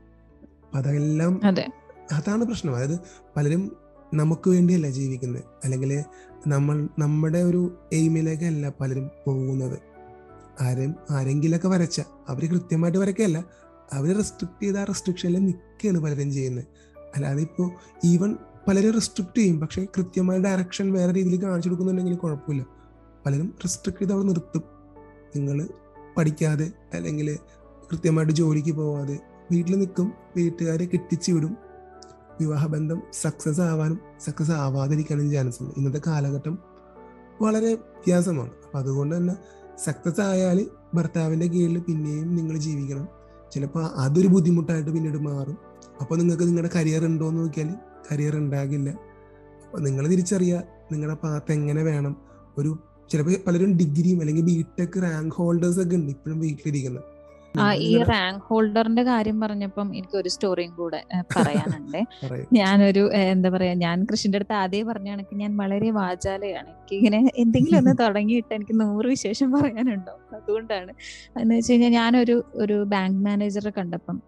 അപ്പൊ അതെല്ലാം അതെ. അതാണ് പ്രശ്നം. അതായത് പലരും നമുക്ക് വേണ്ടിയല്ല ജീവിക്കുന്നത്. അല്ലെങ്കിൽ നമ്മൾ നമ്മുടെ ഒരു എയിമിലേക്കല്ല പലരും പോകുന്നത്. ആരും ആരെങ്കിലൊക്കെ വരച്ച അവർ കൃത്യമായിട്ട് വരയ്ക്കല്ല അവർ റെസ്ട്രിക്ട് ചെയ്ത ആ റെസ്ട്രിക്ഷനിൽ നിൽക്കുകയാണ് പലരും ചെയ്യുന്നത്. അല്ലാതെ ഇപ്പോൾ ഈവൻ പലരും റെസ്ട്രിക്ട് ചെയ്യും. പക്ഷേ കൃത്യമായ ഡയറക്ഷൻ വേറെ രീതിയിൽ കാണിച്ചു കൊടുക്കുന്നുണ്ടെങ്കിൽ കുഴപ്പമില്ല. പലരും റെസ്ട്രിക്ട് ചെയ്ത് അവിടെ നിർത്തും. നിങ്ങൾ പഠിക്കാതെ അല്ലെങ്കിൽ കൃത്യമായിട്ട് ജോലിക്ക് പോവാതെ വീട്ടിൽ നിൽക്കും വീട്ടുകാരെ കെട്ടിച്ചു വിടും. വിവാഹബന്ധം സക്സസ് ആവാനും സക്സസ് ആവാതിരിക്കാനും ചാൻസ് ഉണ്ട്. ഇന്നത്തെ കാലഘട്ടം വളരെ വ്യത്യാസമാണ്. അപ്പം അതുകൊണ്ട് തന്നെ സക്സസ് ആയാൽ ഭർത്താവിന്റെ കീഴിൽ പിന്നെയും നിങ്ങൾ ജീവിക്കണം. ചിലപ്പോൾ അതൊരു ബുദ്ധിമുട്ടായിട്ട് പിന്നീട് മാറും. അപ്പോൾ നിങ്ങൾക്ക് നിങ്ങളുടെ കരിയർ ഉണ്ടോ എന്ന് നോക്കിയാൽ കരിയർ ഉണ്ടാകില്ല. അപ്പോൾ നിങ്ങൾ തിരിച്ചറിയുക നിങ്ങളുടെ പാത്ത് എങ്ങനെ വേണം. ഒരു ചിലപ്പോൾ പലരും ഡിഗ്രിയും അല്ലെങ്കിൽ ബി ടെക് റാങ്ക് ഹോൾഡേഴ്സ് ഒക്കെ ഉണ്ട് ഇപ്പോഴും വീട്ടിലിരിക്കുന്നത്. ആ ഈ റാങ്ക് ഹോൾഡറിന്റെ കാര്യം പറഞ്ഞപ്പം എനിക്ക് ഒരു സ്റ്റോറിയും കൂടെ പറയാനുണ്ട്. പറയൂ. ഞാനൊരു എന്താ പറയാ ഞാൻ കൃഷിന്റെ അടുത്ത് ആദ്യം പറഞ്ഞ കണക്ക് ഞാൻ വളരെ വാചാലയാണ്. എനിക്ക് ഇങ്ങനെ എന്തെങ്കിലും ഒന്ന് തുടങ്ങിയിട്ട് എനിക്ക് നൂറ് വിശേഷം പറയാനുണ്ടോ? അതുകൊണ്ടാണ്. എന്ന് വെച്ച് കഴിഞ്ഞാൽ ഞാനൊരു ഒരു ബാങ്ക് മാനേജറെ കണ്ടപ്പം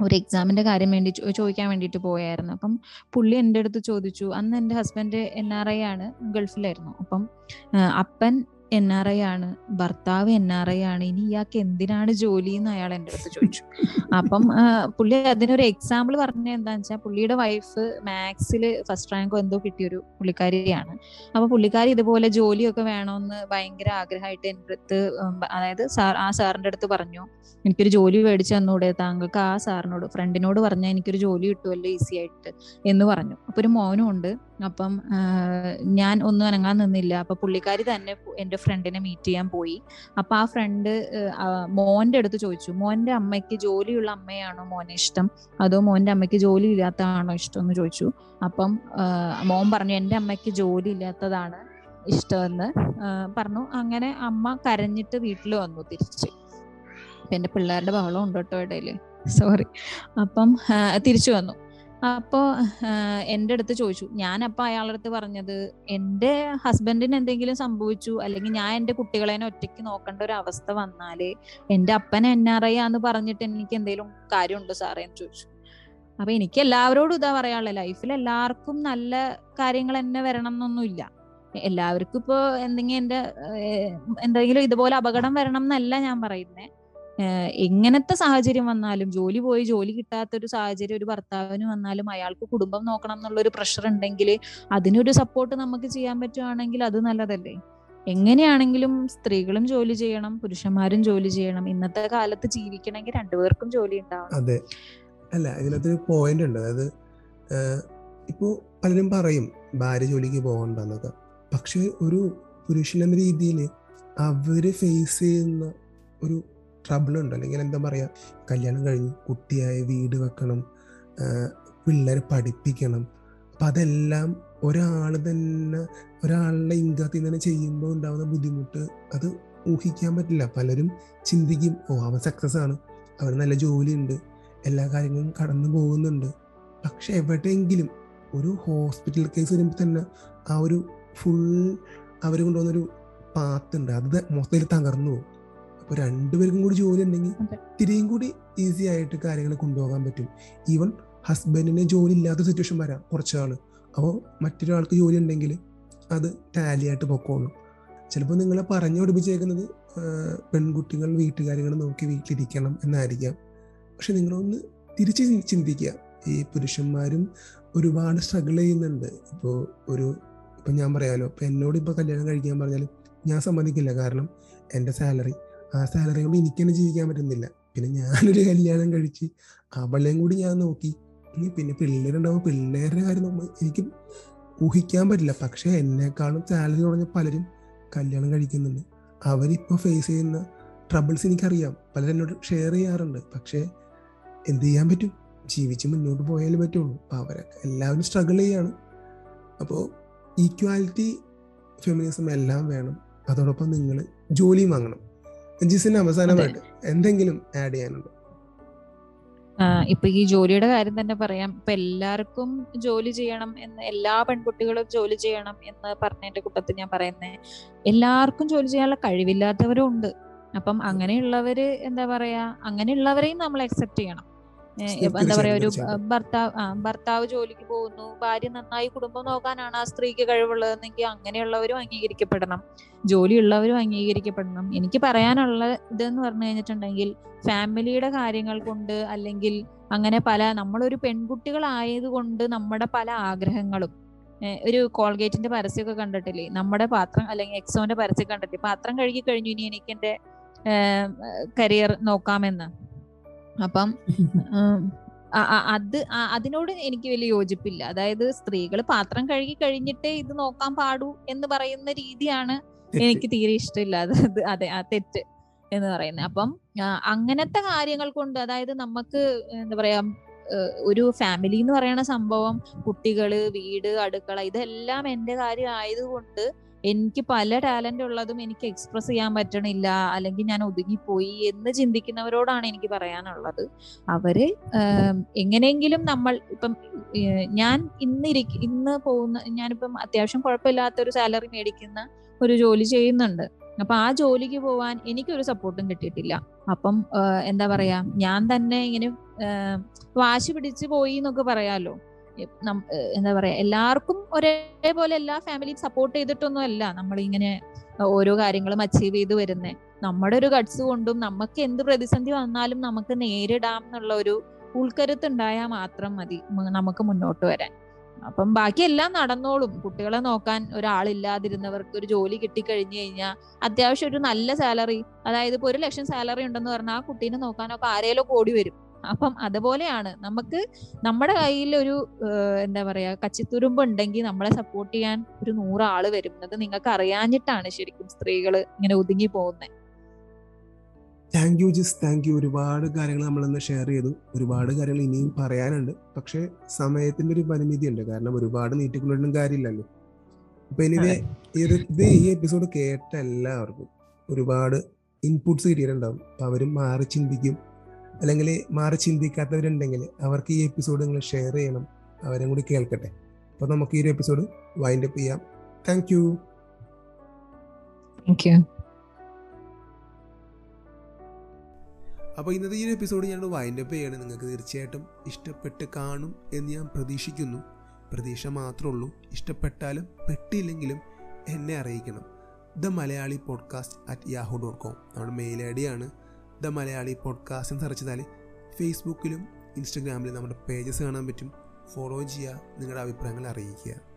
ഒരു എക്സാമിന്റെ കാര്യം വേണ്ടി ചോദിക്കാൻ വേണ്ടിയിട്ട് പോയായിരുന്നു. അപ്പം പുള്ളി എന്റെ അടുത്ത് ചോദിച്ചു അന്ന് എന്റെ ഹസ്ബൻഡ് എൻ ആർ ഐ ആണ് ഗൾഫിലായിരുന്നു. അപ്പം അപ്പൻ എൻ ആർ ഐ ആണ്. ഭർത്താവ് എൻ ആർ ഐ ആണ്. ഇനി ഇയാൾക്ക് എന്തിനാണ് ജോലി എന്ന് അയാൾ എന്റെ അടുത്ത് ചോദിച്ചു. അപ്പം പുള്ളി അതിനൊരു എക്സാമ്പിൾ പറഞ്ഞ എന്താന്ന് വെച്ചാൽ പുള്ളിയുടെ വൈഫ് മാത്സിൽ ഫസ്റ്റ് റാങ്കോ എന്തോ കിട്ടിയൊരു പുള്ളിക്കാരിയാണ്. അപ്പൊ പുള്ളിക്കാരി ഇതുപോലെ ജോലിയൊക്കെ വേണമെന്ന് ഭയങ്കര ആഗ്രഹമായിട്ട് എന്റെ അടുത്ത് അതായത് സാർ ആ സാറിന്റെ അടുത്ത് പറഞ്ഞു. എനിക്കൊരു ജോലി മേടിച്ചു തന്നൂടെ. താങ്കൾക്ക് ആ സാറിനോട് ഫ്രണ്ടിനോട് പറഞ്ഞാൽ എനിക്കൊരു ജോലി കിട്ടുമല്ലോ ഈസി ആയിട്ട് എന്ന് പറഞ്ഞു. അപ്പൊ ഒരു മോനും ഉണ്ട്. അപ്പം ഞാൻ ഒന്നും അനങ്ങാൻ നിന്നില്ല. അപ്പൊ പുള്ളിക്കാരി തന്നെ എന്റെ ഫ്രണ്ടിനെ മീറ്റ് ചെയ്യാൻ പോയി. അപ്പൊ ആ ഫ്രണ്ട് മോന്റെ അടുത്ത് ചോദിച്ചു. മോന്റെ അമ്മയ്ക്ക് ജോലിയുള്ള അമ്മയാണോ മോനെ ഇഷ്ടം? അതോ മോന്റെ അമ്മയ്ക്ക് ജോലി ഇല്ലാത്തതാണോ ഇഷ്ടം? എന്ന് ചോദിച്ചു. അപ്പം മോൻ പറഞ്ഞു എന്റെ അമ്മയ്ക്ക് ജോലി ഇല്ലാത്തതാണ് ഇഷ്ടമെന്ന്. പറഞ്ഞു അങ്ങനെ അമ്മ കരഞ്ഞിട്ട് വീട്ടിൽ വന്നു തിരിച്ച്. പിന്നെ പിള്ളേരുടെ ബഹളം ഉണ്ട് കേട്ടോ ഇടയിൽ. സോറി അപ്പം തിരിച്ചു വന്നു. അപ്പോ എന്റെ അടുത്ത് ചോദിച്ചു. ഞാൻ അപ്പൊ അയാളുടെ അടുത്ത് പറഞ്ഞത് എന്റെ ഹസ്ബൻഡിന് എന്തെങ്കിലും സംഭവിച്ചു അല്ലെങ്കിൽ ഞാൻ എന്റെ കുട്ടികളെ ഒറ്റയ്ക്ക് നോക്കേണ്ട ഒരു അവസ്ഥ വന്നാൽ എന്റെ അപ്പൻ എൻ ആർ ഐ ആന്ന് പറഞ്ഞിട്ട് എനിക്ക് എന്തെങ്കിലും കാര്യമുണ്ടോ സാറേ? എന്ന് ചോദിച്ചു. അപ്പൊ എനിക്ക് എല്ലാവരോടും ഇതാ പറയാനുള്ള ലൈഫിൽ എല്ലാവർക്കും നല്ല കാര്യങ്ങൾ തന്നെ വരണം എന്നൊന്നുമില്ല എല്ലാവർക്കും ഇപ്പോ എന്തെങ്കിലും എന്റെ എന്തെങ്കിലും ഇതുപോലെ അപകടം വരണം എന്നല്ല ഞാൻ പറയുന്നേ. ഏഹ് എങ്ങനത്തെ സാഹചര്യം വന്നാലും ജോലി പോയി ജോലി കിട്ടാത്ത ഒരു സാഹചര്യം ഒരു ഭർത്താവിന് വന്നാലും അയാൾക്ക് കുടുംബം നോക്കണം എന്നുള്ള ഒരു പ്രഷർ ഉണ്ടെങ്കിൽ അതിനൊരു സപ്പോർട്ട് നമുക്ക് ചെയ്യാൻ പറ്റുവാണെങ്കിൽ അത് നല്ലതല്ലേ? എങ്ങനെയാണെങ്കിലും സ്ത്രീകളും ജോലി ചെയ്യണം പുരുഷന്മാരും ജോലി ചെയ്യണം. ഇന്നത്തെ കാലത്ത് ജീവിക്കണമെങ്കിൽ രണ്ടുപേർക്കും ജോലി ഉണ്ടാവണം. അതെ. അല്ല ഇതിനകത്തൊരു പോയിന്റ് ഉണ്ട്. അതായത് ഇപ്പോൾ പലരും പറയും ഭാര്യ ജോലിക്ക് പോകണ്ടെന്നൊക്കെ പക്ഷെ ഒരു പുരുഷൻ എന്ന രീതിയിൽ അവർ ഫേസ് ചെയ്യുന്ന ഒരു ട്രബിൾ ഉണ്ട്. അല്ലെങ്കിൽ എന്താ പറയുക കല്യാണം കഴിഞ്ഞ് കുട്ടിയായി വീട് വെക്കണം പിള്ളേരെ പഠിപ്പിക്കണം. അപ്പം അതെല്ലാം ഒരാൾ തന്നെ ഒരാളുടെ ഇൻകത്തിൽ തന്നെ ചെയ്യുമ്പോൾ ഉണ്ടാകുന്ന ബുദ്ധിമുട്ട് അത് ഊഹിക്കാൻ പറ്റില്ല. പലരും ചിന്തിക്കും ഓ അവൻ സക്സസ് ആണ്. അവന് നല്ല ജോലിയുണ്ട്. എല്ലാ കാര്യങ്ങളും കടന്നു പോകുന്നുണ്ട്. പക്ഷെ എവിടെയെങ്കിലും ഒരു ഹോസ്പിറ്റൽ കേസ് വരുമ്പോൾ തന്നെ ആ ഒരു ഫുൾ അവർ കൊണ്ടുവന്നൊരു പാത്തുണ്ട് അത് മൊത്തത്തിൽ തകർന്നു പോകും. അപ്പോൾ രണ്ടുപേർക്കും കൂടി ജോലി ഉണ്ടെങ്കിൽ. ഇത്തിരിയും കൂടി ഈസി ആയിട്ട് കാര്യങ്ങൾ കൊണ്ടുപോകാൻ പറ്റും. ഈവൻ ഹസ്ബൻഡിന് ജോലി ഇല്ലാത്ത സിറ്റുവേഷൻ വരാം കുറച്ചാൾ അപ്പോൾ മറ്റൊരാൾക്ക് ജോലി ഉണ്ടെങ്കിൽ അത് ടാലി ആയിട്ട് പൊക്കോളും. ചിലപ്പോൾ നിങ്ങളെ പറഞ്ഞു പഠിപ്പിച്ചേക്കുന്നത് പെൺകുട്ടികൾ വീട്ടുകാര്യങ്ങൾ നോക്കി വീട്ടിലിരിക്കണം എന്നായിരിക്കാം. പക്ഷെ നിങ്ങളൊന്ന് തിരിച്ച് ചിന്തിക്കുക. ഈ പുരുഷന്മാരും ഒരുപാട് സ്ട്രഗിൾ ചെയ്യുന്നുണ്ട്. ഇപ്പോൾ ഒരു ഇപ്പം ഞാൻ പറയാമല്ലോ ഇപ്പം എന്നോട് ഇപ്പോൾ കല്യാണം കഴിക്കാൻ പറഞ്ഞാൽ ഞാൻ സമ്മതിക്കില്ല. കാരണം എന്റെ സാലറി ആ സാലറി കൊണ്ട് എനിക്ക് തന്നെ ജീവിക്കാൻ പറ്റുന്നില്ല. പിന്നെ ഞാനൊരു കല്യാണം കഴിച്ച് അവളെയും കൂടി ഞാൻ നോക്കി. ഇനി പിന്നെ പിള്ളേരുണ്ടാവും പിള്ളേരുടെ കാര്യം എനിക്ക് ഊഹിക്കാൻ പറ്റില്ല. പക്ഷേ എന്നെക്കാളും സാലറി കുറഞ്ഞ പലരും കല്യാണം കഴിക്കുന്നുണ്ട്. അവരിപ്പോൾ ഫേസ് ചെയ്യുന്ന ട്രബിൾസ് എനിക്കറിയാം. പലരും എന്നോട് ഷെയർ ചെയ്യാറുണ്ട്. പക്ഷേ എന്ത് ചെയ്യാൻ പറ്റും? ജീവിച്ച് മുന്നോട്ട് പോയാലേ പറ്റുള്ളൂ. അപ്പോൾ അവരൊക്കെ എല്ലാവരും സ്ട്രഗിൾ ചെയ്യാണ്. അപ്പോൾ ഈക്വാലിറ്റി ഫെമിനിസം എല്ലാം വേണം. അതോടൊപ്പം നിങ്ങൾ ജോലിയും വാങ്ങണം. ജിസിന് അവസാനമായിട്ട് എന്തെങ്കിലും ആഡ് ചെയ്യാനുണ്ടോ? ഇപ്പൊ ഈ ജോലിയുടെ കാര്യം തന്നെ പറയാം. ഇപ്പൊ എല്ലാവർക്കും ജോലി ചെയ്യണം എന്ന് എല്ലാ പെൺകുട്ടികളും ജോലി ചെയ്യണം എന്ന് പറഞ്ഞതിന്റെ കൂട്ടത്തിൽ ഞാൻ പറയുന്നത് എല്ലാവർക്കും ജോലി ചെയ്യാനുള്ള കഴിവില്ലാത്തവരും ഉണ്ട്. അപ്പം അങ്ങനെയുള്ളവര് എന്താ പറയാ അങ്ങനെയുള്ളവരെയും നമ്മൾ അക്സെപ്റ്റ് ചെയ്യണം. എന്താ പറയാ ഒരു ഭർത്താവ് ആ ഭർത്താവ് ജോലിക്ക് പോകുന്നു ഭാര്യ നന്നായി കുടുംബം നോക്കാനാണ് ആ സ്ത്രീക്ക് കഴിവുള്ളതെന്നെങ്കിൽ അങ്ങനെയുള്ളവരും അംഗീകരിക്കപ്പെടണം. ജോലിയുള്ളവരും അംഗീകരിക്കപ്പെടണം. എനിക്ക് പറയാനുള്ള ഇതെന്ന് പറഞ്ഞു കഴിഞ്ഞിട്ടുണ്ടെങ്കിൽ ഫാമിലിയുടെ കാര്യങ്ങൾ കൊണ്ട് അല്ലെങ്കിൽ അങ്ങനെ പല നമ്മളൊരു പെൺകുട്ടികളായത് കൊണ്ട് നമ്മുടെ പല ആഗ്രഹങ്ങളും. ഒരു കോൾഗേറ്റിന്റെ പരസ്യമൊക്കെ കണ്ടിട്ടില്ലേ? നമ്മുടെ പാത്രം അല്ലെങ്കിൽ എക്സോന്റെ പരസ്യം കണ്ടിട്ടില്ലേ? പാത്രം കഴുകി കഴിഞ്ഞു ഇനി എനിക്ക് എന്റെ കരിയർ നോക്കാമെന്ന്. അപ്പം അത് അതിനോട് എനിക്ക് വലിയ യോജിപ്പില്ല. അതായത് സ്ത്രീകൾ പാത്രം കഴുകി കഴിഞ്ഞിട്ടേ ഇത് നോക്കാൻ പാടൂ എന്ന് പറയുന്ന രീതിയാണ് എനിക്ക് തീരെ ഇഷ്ടമില്ല. അത് അത് ആ തെറ്റ് എന്ന് പറയുന്നത്. അപ്പം അങ്ങനത്തെ കാര്യങ്ങൾ കൊണ്ട് അതായത് നമുക്ക് എന്താ പറയാ ഒരു ഫാമിലി എന്ന് പറയുന്ന സംഭവം കുട്ടികൾ വീട് അടുക്കള ഇതെല്ലാം എന്റെ കാര്യം ആയതുകൊണ്ട് എനിക്ക് പല ടാലന്റ് ഉള്ളതും എനിക്ക് എക്സ്പ്രസ് ചെയ്യാൻ പറ്റണില്ല അല്ലെങ്കിൽ ഞാൻ ഒതുങ്ങിപ്പോയി എന്ന് ചിന്തിക്കുന്നവരോടാണ് എനിക്ക് പറയാനുള്ളത്. അവർ എങ്ങനെയെങ്കിലും നമ്മൾ ഇപ്പം ഞാൻ ഇന്നിരി ഇന്ന് പോകുന്ന ഞാനിപ്പം അത്യാവശ്യം കുഴപ്പമില്ലാത്ത ഒരു സാലറി മേടിക്കുന്ന ഒരു ജോലി ചെയ്യുന്നുണ്ട്. അപ്പൊ ആ ജോലിക്ക് പോവാൻ എനിക്കൊരു സപ്പോർട്ടും കിട്ടിയിട്ടില്ല. അപ്പം എന്താ പറയാ ഞാൻ തന്നെ ഇങ്ങനെ വാശി പിടിച്ച് പോയി എന്നൊക്കെ പറയാലോ? എന്താ പറയാ എല്ലാവർക്കും ഒരേപോലെ എല്ലാ ഫാമിലിയും സപ്പോർട്ട് ചെയ്തിട്ടൊന്നും അല്ല നമ്മൾ ഇങ്ങനെ ഓരോ കാര്യങ്ങളും അച്ചീവ് ചെയ്ത് വരുന്നേ. നമ്മുടെ ഒരു ഗഡ്സ് കൊണ്ടും നമുക്ക് എന്ത് പ്രതിസന്ധി വന്നാലും നമുക്ക് നേരിടാം എന്നുള്ള ഒരു ഉൾക്കരുത്ത് ഉണ്ടായാൽ മാത്രം മതി നമുക്ക് മുന്നോട്ട് വരാൻ. അപ്പം ബാക്കി എല്ലാം നടന്നോളും. കുട്ടികളെ നോക്കാൻ ഒരാളില്ലാതിരുന്നവർക്ക് ഒരു ജോലി കിട്ടിക്കഴിഞ്ഞു കഴിഞ്ഞാൽ അത്യാവശ്യം ഒരു നല്ല സാലറി അതായത് ഇപ്പൊ ഒരു ലക്ഷം സാലറി ഉണ്ടെന്ന് പറഞ്ഞാൽ ആ കുട്ടീനെ നോക്കാനൊക്കെ ആരേലോ ഓടി വരും. അപ്പം അതുപോലെയാണ് നമുക്ക് നമ്മുടെ കയ്യിൽ ഒരു എന്താ പറയാ കച്ചിത്തുരുമ്പ് ഉണ്ടെങ്കിൽ നമ്മളെ സപ്പോർട്ട് ചെയ്യാൻ ഒരു നൂറ് ആൾ വരുന്നത് നിങ്ങൾക്ക് അറിയാഞ്ഞിട്ടാണ് ശരിക്കും സ്ത്രീകൾ ഇങ്ങനെ ഒതുങ്ങി പോകുന്നത് thank you Jis thank you ഒരുപാട് കാര്യങ്ങൾ നമ്മൾ ഇന്ന് ഷെയർ ചെയ്തു. ഒരുപാട് കാര്യങ്ങൾ ഇനിയും പറയാനുണ്ട്. പക്ഷേ സമയത്തിന്റെ ഒരു പരിമിതി ഉണ്ട് കാരണം ഒരുപാട് നീട്ടിക്കൊണ്ടിട്ടും കാര്യമില്ലല്ലോ. അപ്പൊ എനിവേ ഇത് ഈ എപ്പിസോഡ് കേട്ട എല്ലാവർക്കും ഒരുപാട് ഇൻപുട്സ് കിട്ടിയിട്ടുണ്ടാവും. അവരും മാറി ചിന്തിക്കും. അല്ലെങ്കിൽ മാറി ചിന്തിക്കാത്തവരുണ്ടെങ്കിൽ അവർക്ക് ഈ എപ്പിസോഡ് നിങ്ങൾ ഷെയർ ചെയ്യണം. അവരും കൂടി കേൾക്കട്ടെ. അപ്പൊ നമുക്ക് ഈ ഒരു എപ്പിസോഡ് വൈൻഡ് അപ്പ് ചെയ്യാം. താങ്ക് യു താങ്ക് യു അപ്പോൾ ഇന്നത്തെ ഈ ഒരു എപ്പിസോഡ് ഞാൻ വൈൻഡ് അപ്പ് ചെയ്യണം. നിങ്ങൾക്ക് തീർച്ചയായിട്ടും ഇഷ്ടപ്പെട്ട് കാണും എന്ന് ഞാൻ പ്രതീക്ഷിക്കുന്നു. പ്രതീക്ഷ മാത്രമേ ഉള്ളൂ. ഇഷ്ടപ്പെട്ടാലും പെട്ടില്ലെങ്കിലും എന്നെ അറിയിക്കണം. The Malayali podcast at Yahoo dot com നമ്മുടെ മെയിൽ ഐ ഡി ആണ്. ദ മലയാളി പോഡ്കാസ്റ്റ് എന്ന് സെർച്ച് ചെയ്താൽ ഫേസ്ബുക്കിലും ഇൻസ്റ്റഗ്രാമിലും നമ്മുടെ പേജസ് കാണാൻ പറ്റും. ഫോളോ ചെയ്യുക നിങ്ങളുടെ അഭിപ്രായങ്ങൾ അറിയിക്കുക.